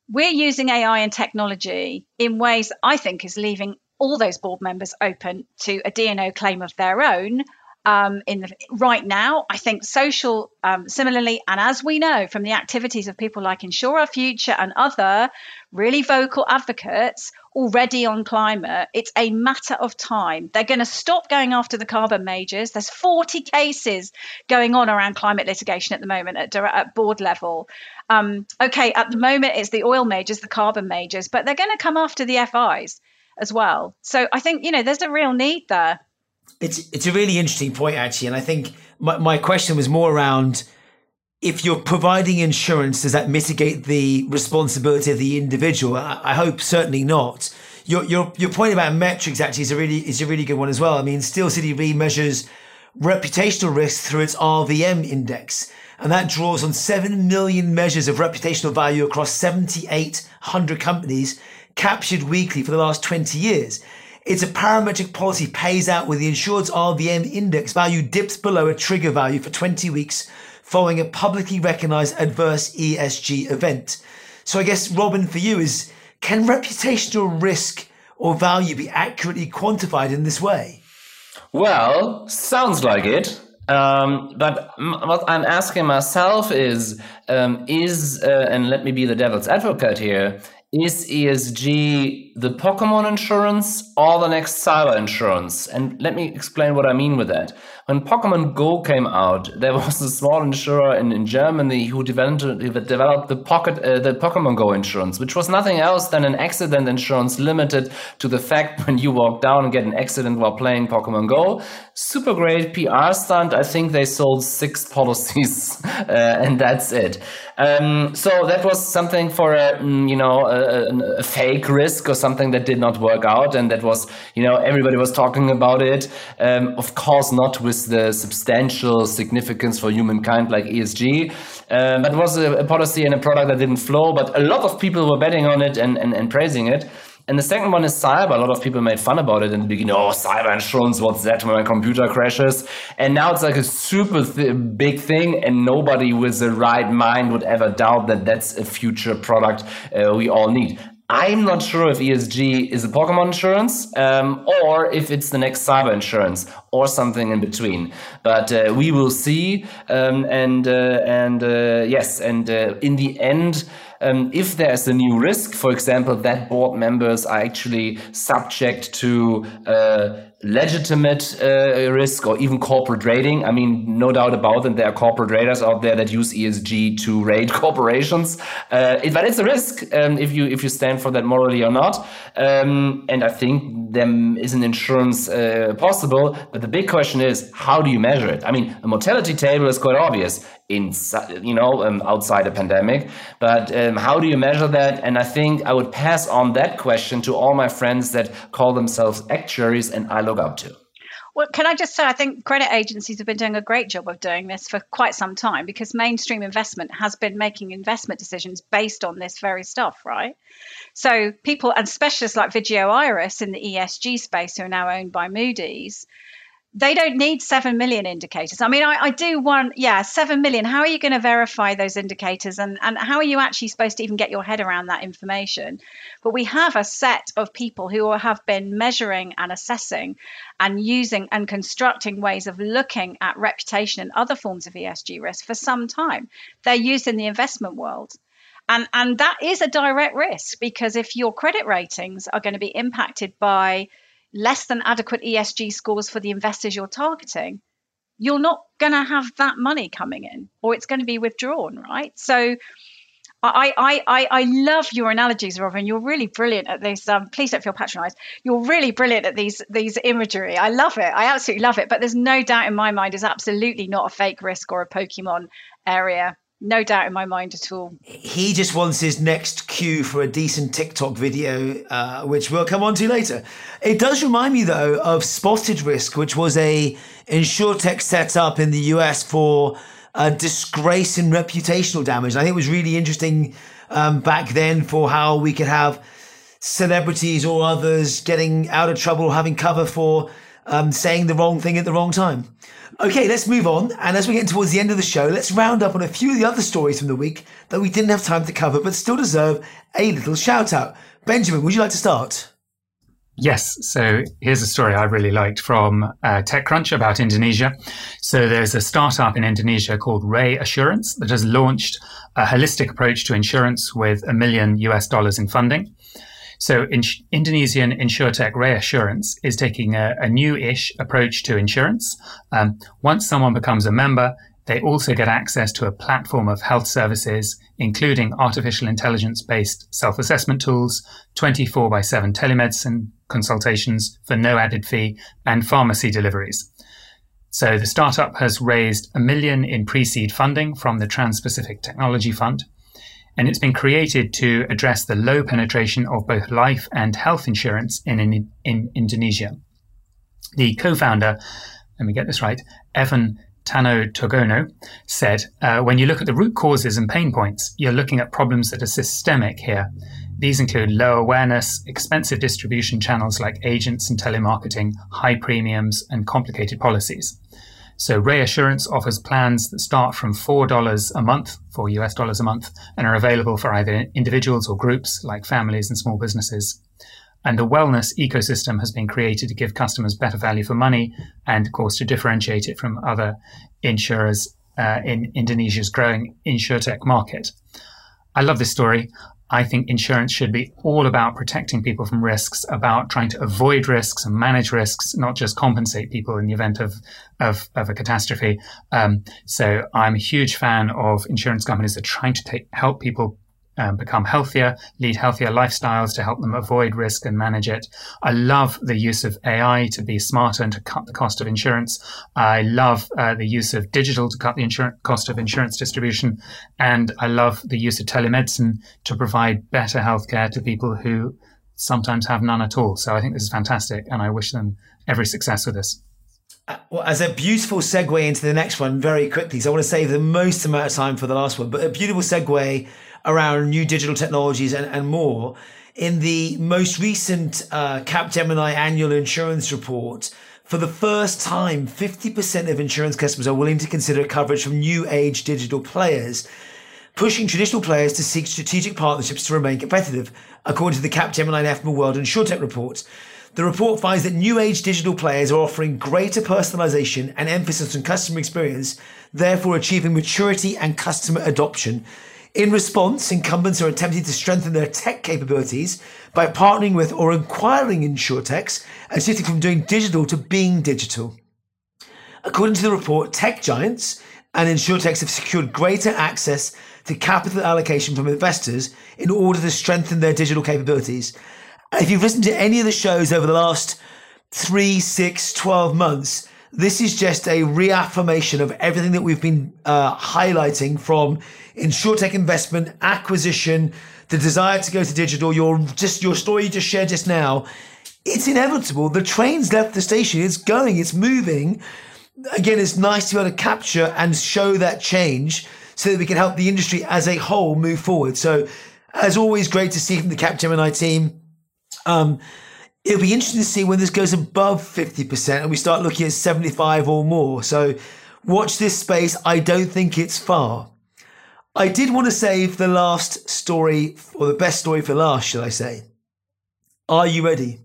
we're using AI and technology in ways I think is leaving all those board members open to a D&O claim of their own. Um, in the, right now, I think social um, similarly, and as we know from the activities of people like Insure Our Future and other really vocal advocates, already on climate. It's a matter of time. They're going to stop going after the carbon majors. There's 40 cases going on around climate litigation at the moment at, at board level. Um, okay, at the moment it's the oil majors, the carbon majors, but they're going to come after the FIs as well. So I think you know there's a real need there. It's it's a really interesting point actually, and I think my, my question was more around if you're providing insurance, does that mitigate the responsibility of the individual? I, I hope certainly not. Your, your your point about metrics actually is a really is a really good one as well. I mean, Steel City Re measures reputational risk through its RVM index, and that draws on seven million measures of reputational value across 7,800 companies captured weekly for the last 20 years. It's a parametric policy pays out when the insured's RVM index value dips below a trigger value for 20 weeks following a publicly recognized adverse ESG event. So I guess Robin for you is can reputational risk or value be accurately quantified in this way? Well, sounds like it. Um, but what I'm asking myself is, um, is uh, and let me be the devil's advocate here, is ESG the Pokemon insurance or the next cyber insurance? And let me explain what I mean with that. When Pokemon Go came out, there was a small insurer in, in Germany who developed, developed the pocket uh, the Pokemon Go insurance, which was nothing else than an accident insurance limited to the fact when you walk down and get an accident while playing Pokemon Go. Super great PR stunt. I think they sold six policies, uh, and that's it. Um, so that was something for a mm, you know a, a, fake risk or something that did not work out, and that was you know everybody was talking about it. Um, of course, not with the substantial significance for humankind like ESG, um, but it was a, a policy and a product that didn't flow. But a lot of people were betting on it and, and, and praising it. And the second one is cyber. A lot of people made fun about it in the beginning. Oh, cyber insurance, what's that when my computer crashes? And now it's like a super th- big thing, and nobody with the right mind would ever doubt that that's a future product uh, we all need. I'm not sure if ESG is a Pokemon insurance um, or if it's the next cyber insurance or something in between. But uh, we will see. Um, and uh, and uh, yes, and uh, in the end. Um, if there's a new risk, for example, that board members are actually subject to uh, legitimate uh, risk or even corporate rating. I mean, no doubt about it, there are corporate raters out there that use ESG to rate corporations. Uh, it, but it's a risk um, if you if you stand for that morally or not. Um, and I think there is an insurance uh, possible. But the big question is, how do you measure it? I mean, a mortality table is quite obvious in you know um, outside a pandemic. But um, how do you measure that? And i think i would pass on that question to all my friends that call themselves actuaries and i look up to. Well, can I just say, I think credit agencies have been doing a great job of doing this for quite some time because mainstream investment has been making investment decisions based on this very stuff, right? So, people and specialists like Vigeo Eiris in the ESG space, who are now owned by Moody's, they don't need 7 million indicators. I mean, I, I, do want, yeah, 7 million. How are you going to verify those indicators? And, and how are you actually supposed to even get your head around that information? But we have a set of people who have been measuring and assessing and using and constructing ways of looking at reputation and other forms of ESG risk for some time. They're used in the investment world. And, and that is a direct risk because if your credit ratings are going to be impacted by less than adequate ESG scores for the investors you're targeting, you're not going to have that money coming in or it's going to be withdrawn, right? So I, I, I, I love your analogies, Robin. You're really brilliant at this. Um, please don't feel patronized. You're really brilliant at these these imagery. I love it. I absolutely love it. But there's no doubt in my mind, it's absolutely not a fake risk or a Pokemon area no doubt in my mind at all. He just wants his next cue for a decent TikTok video, uh, which we'll come on to later. It does remind me though of Spotted Risk, which was a insurtech set up in the US for uh, disgrace and reputational damage. I think it was really interesting um, back then for how we could have celebrities or others getting out of trouble, having cover for um, saying the wrong thing at the wrong time. Okay, let's move on. And as we get towards the end of the show, let's round up on a few of the other stories from the week that we didn't have time to cover, but still deserve a little shout out. Benjamin, would you like to start? Yes. So here's a story I really liked from uh, TechCrunch about Indonesia. So there's a startup in Indonesia called Rey Assurance that has launched a holistic approach to insurance with a million US dollars in funding. So in, Indonesian insurtech Rey Assurance is taking a, a new-ish approach to insurance. Um, once someone becomes a member, they also get access to a platform of health services, including artificial intelligence based self assessment tools, 24 by 7 telemedicine consultations for no added fee, and pharmacy deliveries. So the startup has raised a million in pre-seed funding from the Trans-Pacific Technology Fund, and it's been created to address the low penetration of both life and health insurance in, in, in Indonesia. The co-founder, let me get this right, Evan Tanotogono said, uh, when you look at the root causes and pain points, you're looking at problems that are systemic here. These include low awareness, expensive distribution channels like agents and telemarketing, high premiums, and complicated policies. So Rey Assurance offers plans that start from $4 a month, for US dollars a month, and are available for either individuals or groups like families and small businesses. And the wellness ecosystem has been created to give customers better value for money and, of course, to differentiate it from other insurers uh, in Indonesia's growing insurtech market. I love this story. I think insurance should be all about protecting people from risks, about trying to avoid risks and manage risks, not just compensate people in the event of of, of a catastrophe. Um, so I'm a huge fan of insurance companies that are trying to take, help people um, become healthier, lead healthier lifestyles to help them avoid risk and manage it. I love the use of AI to be smarter and to cut the cost of insurance. I love uh, the use of digital to cut the insurance cost of insurance distribution. And I love the use of telemedicine to provide better healthcare to people who sometimes have none at all. So I think this is fantastic. And I wish them every success with this. Uh, well, as a beautiful segue into the next one, very quickly. So I want to save the most amount of time for the last one, but a beautiful segue around new digital technologies and, and more. In the most recent uh, Capgemini annual insurance report, for the first time, 50% of insurance customers are willing to consider coverage from new age digital players, pushing traditional players to seek strategic partnerships to remain competitive, according to the Capgemini and World InsurTech report. The report finds that new age digital players are offering greater personalization and emphasis on customer experience, therefore achieving maturity and customer adoption. In response, incumbents are attempting to strengthen their tech capabilities by partnering with or acquiring insurtechs and shifting from doing digital to being digital. According to the report, tech giants and insurtechs have secured greater access to capital allocation from investors in order to strengthen their digital capabilities. If you've listened to any of the shows over the last three, six, 12 months, this is just a reaffirmation of everything that we've been uh, highlighting from insurtech investment, acquisition, the desire to go to digital. Your just your story you just shared just now. It's inevitable. The train's left the station. It's going. It's moving. Again, it's nice to be able to capture and show that change so that we can help the industry as a whole move forward. So, as always, great to see from the Capgemini team. Um, it'll be interesting to see when this goes above 50% and we start looking at 75 or more. So watch this space. I don't think it's far. I did want to save the last story or the best story for last, shall I say. Are you ready?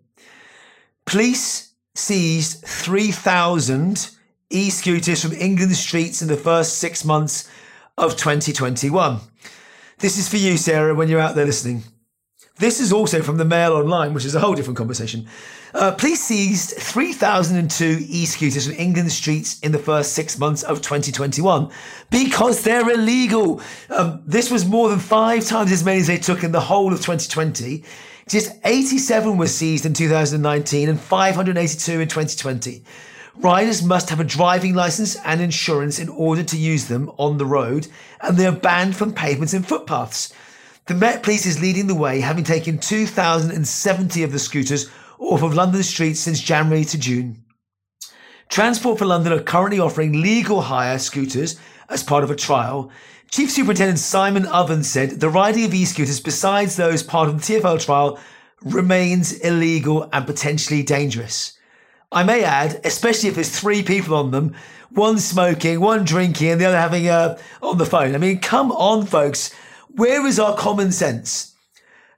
Police seized 3,000 e scooters from England streets in the first six months of 2021. This is for you, Sarah, when you're out there listening. This is also from the Mail Online, which is a whole different conversation. Uh, police seized 3,002 e-scooters from England streets in the first six months of 2021 because they're illegal. Um, this was more than five times as many as they took in the whole of 2020. Just 87 were seized in 2019 and 582 in 2020. Riders must have a driving license and insurance in order to use them on the road, and they are banned from pavements and footpaths. The Met Police is leading the way, having taken 2,070 of the scooters off of London streets since January to June. Transport for London are currently offering legal hire scooters as part of a trial. Chief Superintendent Simon Ovens said the riding of e-scooters, besides those part of the TfL trial, remains illegal and potentially dangerous. I may add, especially if there's three people on them, one smoking, one drinking, and the other having a on the phone. I mean, come on, folks. Where is our common sense?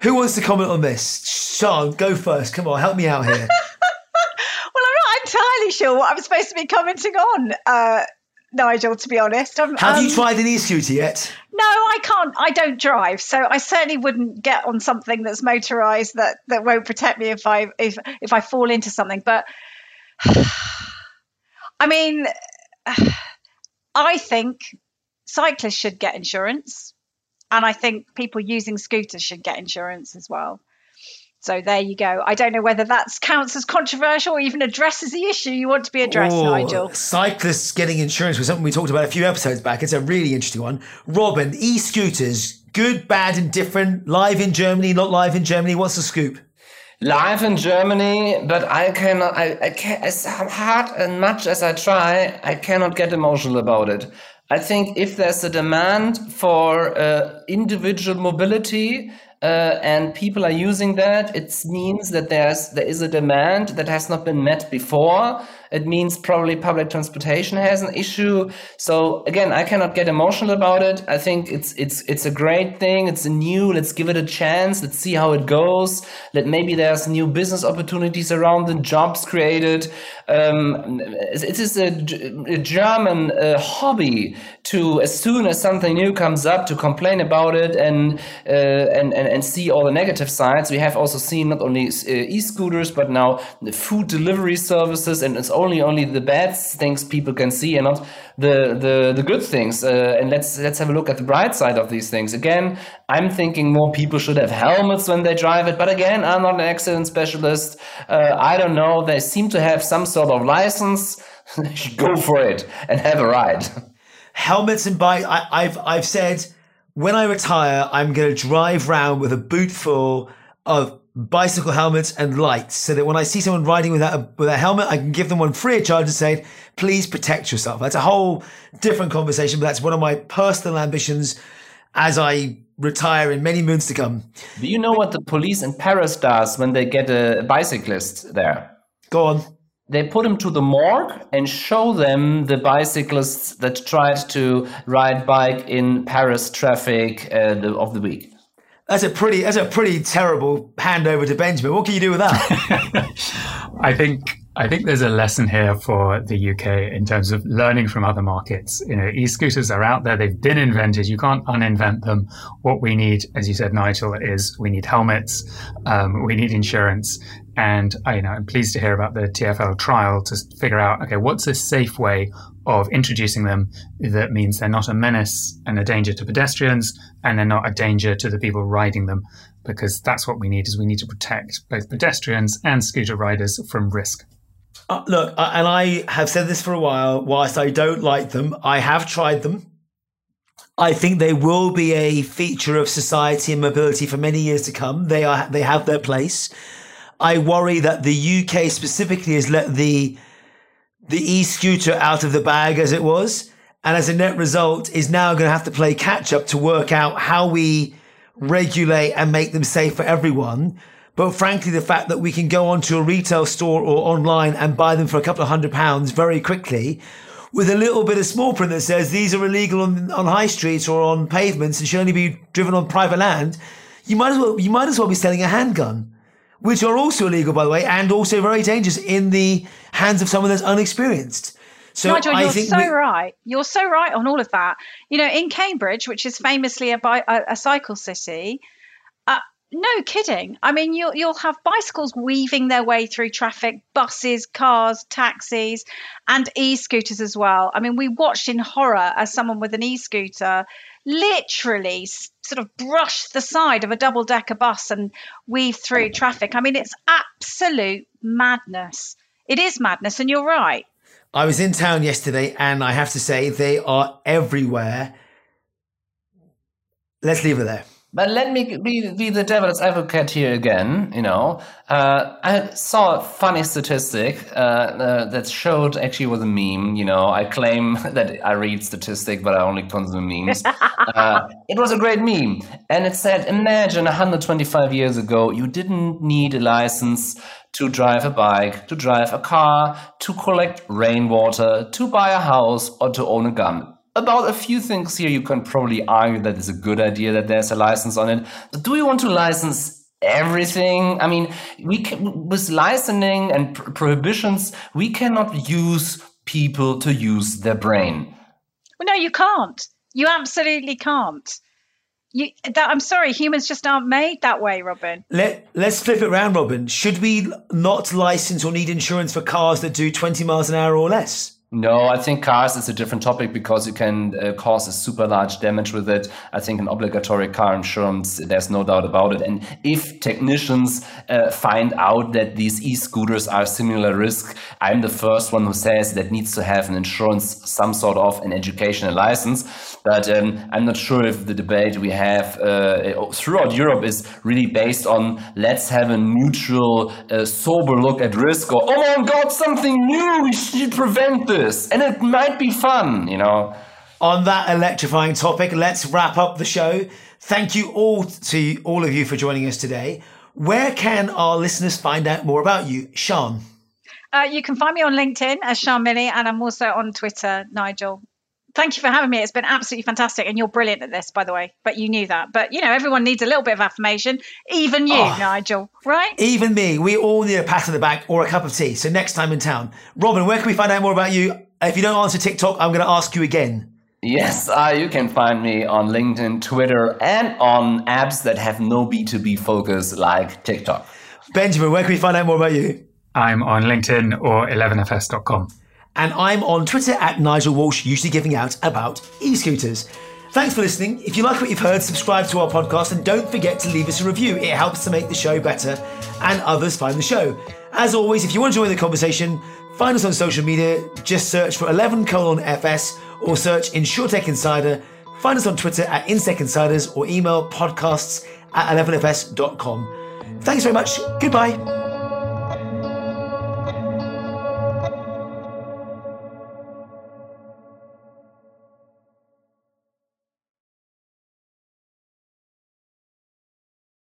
Who wants to comment on this? Sian, go first. Come on, help me out here. well, I'm not entirely sure what I'm supposed to be commenting on, uh, Nigel, to be honest. I'm, Have um, you tried an e scooter yet? No, I can't. I don't drive, so I certainly wouldn't get on something that's motorized that, that won't protect me if I if if I fall into something. But I mean, I think cyclists should get insurance and I think people using scooters should get insurance as well. So there you go. I don't know whether that counts as controversial or even addresses the issue you want to be addressed, Oh, Nigel. Cyclists getting insurance was something we talked about a few episodes back. It's a really interesting one. Robin, e scooters, good, bad, and different. Live in Germany, not live in Germany. What's the scoop? live in Germany, but I cannot. I, I can't. As hard and much as I try, I cannot get emotional about it. I think if there's a demand for uh, individual mobility. Uh, and people are using that. It means that there's there is a demand that has not been met before. It means probably public transportation has an issue. So again, I cannot get emotional about it. I think it's it's it's a great thing. It's new. Let's give it a chance. Let's see how it goes. Let maybe there's new business opportunities around the jobs created. Um, it is a, a German uh, hobby to as soon as something new comes up to complain about it and uh, and, and and see all the negative sides. We have also seen not only uh, e-scooters but now the food delivery services, and it's only only the bad things people can see and not the the, the good things. Uh, and let's let's have a look at the bright side of these things. Again, I'm thinking more people should have helmets when they drive it. But again, I'm not an accident specialist. Uh, I don't know. They seem to have some sort of license. Go for it and have a ride. Helmets and bike. I, I've I've said when I retire, I'm going to drive round with a boot full of bicycle helmets and lights so that when I see someone riding without a, with a helmet, I can give them one free of charge and say, please protect yourself. That's a whole different conversation, but that's one of my personal ambitions as I retire in many moons to come. Do you know what the police in Paris does when they get a bicyclist there? Go on. They put him to the morgue and show them the bicyclists that tried to ride bike in Paris traffic uh, the, of the week. That's a pretty that's a pretty terrible handover to Benjamin. What can you do with that? I think I think there's a lesson here for the UK in terms of learning from other markets. You know, e-scooters are out there; they've been invented. You can't uninvent them. What we need, as you said, Nigel, is we need helmets, um, we need insurance, and I, you know, I'm pleased to hear about the TFL trial to figure out, okay, what's a safe way of introducing them that means they're not a menace and a danger to pedestrians and they're not a danger to the people riding them because that's what we need is we need to protect both pedestrians and scooter riders from risk uh, look uh, and i have said this for a while whilst i don't like them i have tried them I think they will be a feature of society and mobility for many years to come. They are they have their place. I worry that the UK specifically has let the the e-scooter out of the bag as it was, and as a net result is now going to have to play catch up to work out how we regulate and make them safe for everyone. But frankly, the fact that we can go onto a retail store or online and buy them for a couple of hundred pounds very quickly with a little bit of small print that says these are illegal on, on high streets or on pavements and should only be driven on private land, you might as well you might as well be selling a handgun which are also illegal, by the way, and also very dangerous in the hands of someone that's unexperienced. So Nigel, I you're so we- right. You're so right on all of that. You know, in Cambridge, which is famously a, bi- a, a cycle city, uh, no kidding. I mean, you'll you'll have bicycles weaving their way through traffic, buses, cars, taxis, and e-scooters as well. I mean, we watched in horror as someone with an e-scooter literally sort of brush the side of a double decker bus and weave through traffic. I mean, it's absolute madness. It is madness, and you're right. I was in town yesterday, and I have to say, they are everywhere. Let's leave it there. But let me be, be the devil's advocate here again. You know, uh, I saw a funny statistic uh, uh, that showed actually was a meme. You know, I claim that I read statistic, but I only consume memes. Uh, it was a great meme, and it said, "Imagine 125 years ago, you didn't need a license." To drive a bike, to drive a car, to collect rainwater, to buy a house, or to own a gun about a few things here you can probably argue that it's a good idea that there's a license on it but do we want to license everything i mean we can, with licensing and pr prohibitions we cannot use people to use their brain well no you can't you absolutely can't you, that, I'm sorry, humans just aren't made that way, Robin. Let Let's flip it around, Robin. Should we not license or need insurance for cars that do 20 miles an hour or less? No, I think cars is a different topic because you can uh, cause a super large damage with it. I think an obligatory car insurance, there's no doubt about it. And if technicians uh, find out that these e-scooters are similar risk, I'm the first one who says that needs to have an insurance, some sort of an educational license. But um, I'm not sure if the debate we have uh, throughout Europe is really based on let's have a neutral, uh, sober look at risk or, oh my God, something new, we should prevent this this and it might be fun, you know. On that electrifying topic, let's wrap up the show. Thank you all to all of you for joining us today. Where can our listeners find out more about you, Sian? Uh, you can find me on LinkedIn as Sian Milley, and I'm also on Twitter, Nigel thank you for having me. It's been absolutely fantastic. And you're brilliant at this, by the way. But you knew that. But, you know, everyone needs a little bit of affirmation, even you, oh, Nigel, right? Even me. We all need a pat on the back or a cup of tea. So next time in town. Robin, where can we find out more about you? If you don't answer TikTok, I'm going to ask you again. Yes, uh, you can find me on LinkedIn, Twitter, and on apps that have no B2B focus like TikTok. Benjamin, where can we find out more about you? I'm on LinkedIn or 11fs.com and I'm on Twitter at Nigel Walsh, usually giving out about e scooters. Thanks for listening. If you like what you've heard, subscribe to our podcast and don't forget to leave us a review. It helps to make the show better and others find the show. As always, if you want to join the conversation, find us on social media. Just search for 11 colon FS or search InsurTech Insider. Find us on Twitter at InSec Insiders or email podcasts at 11fs.com. Thanks very much. Goodbye.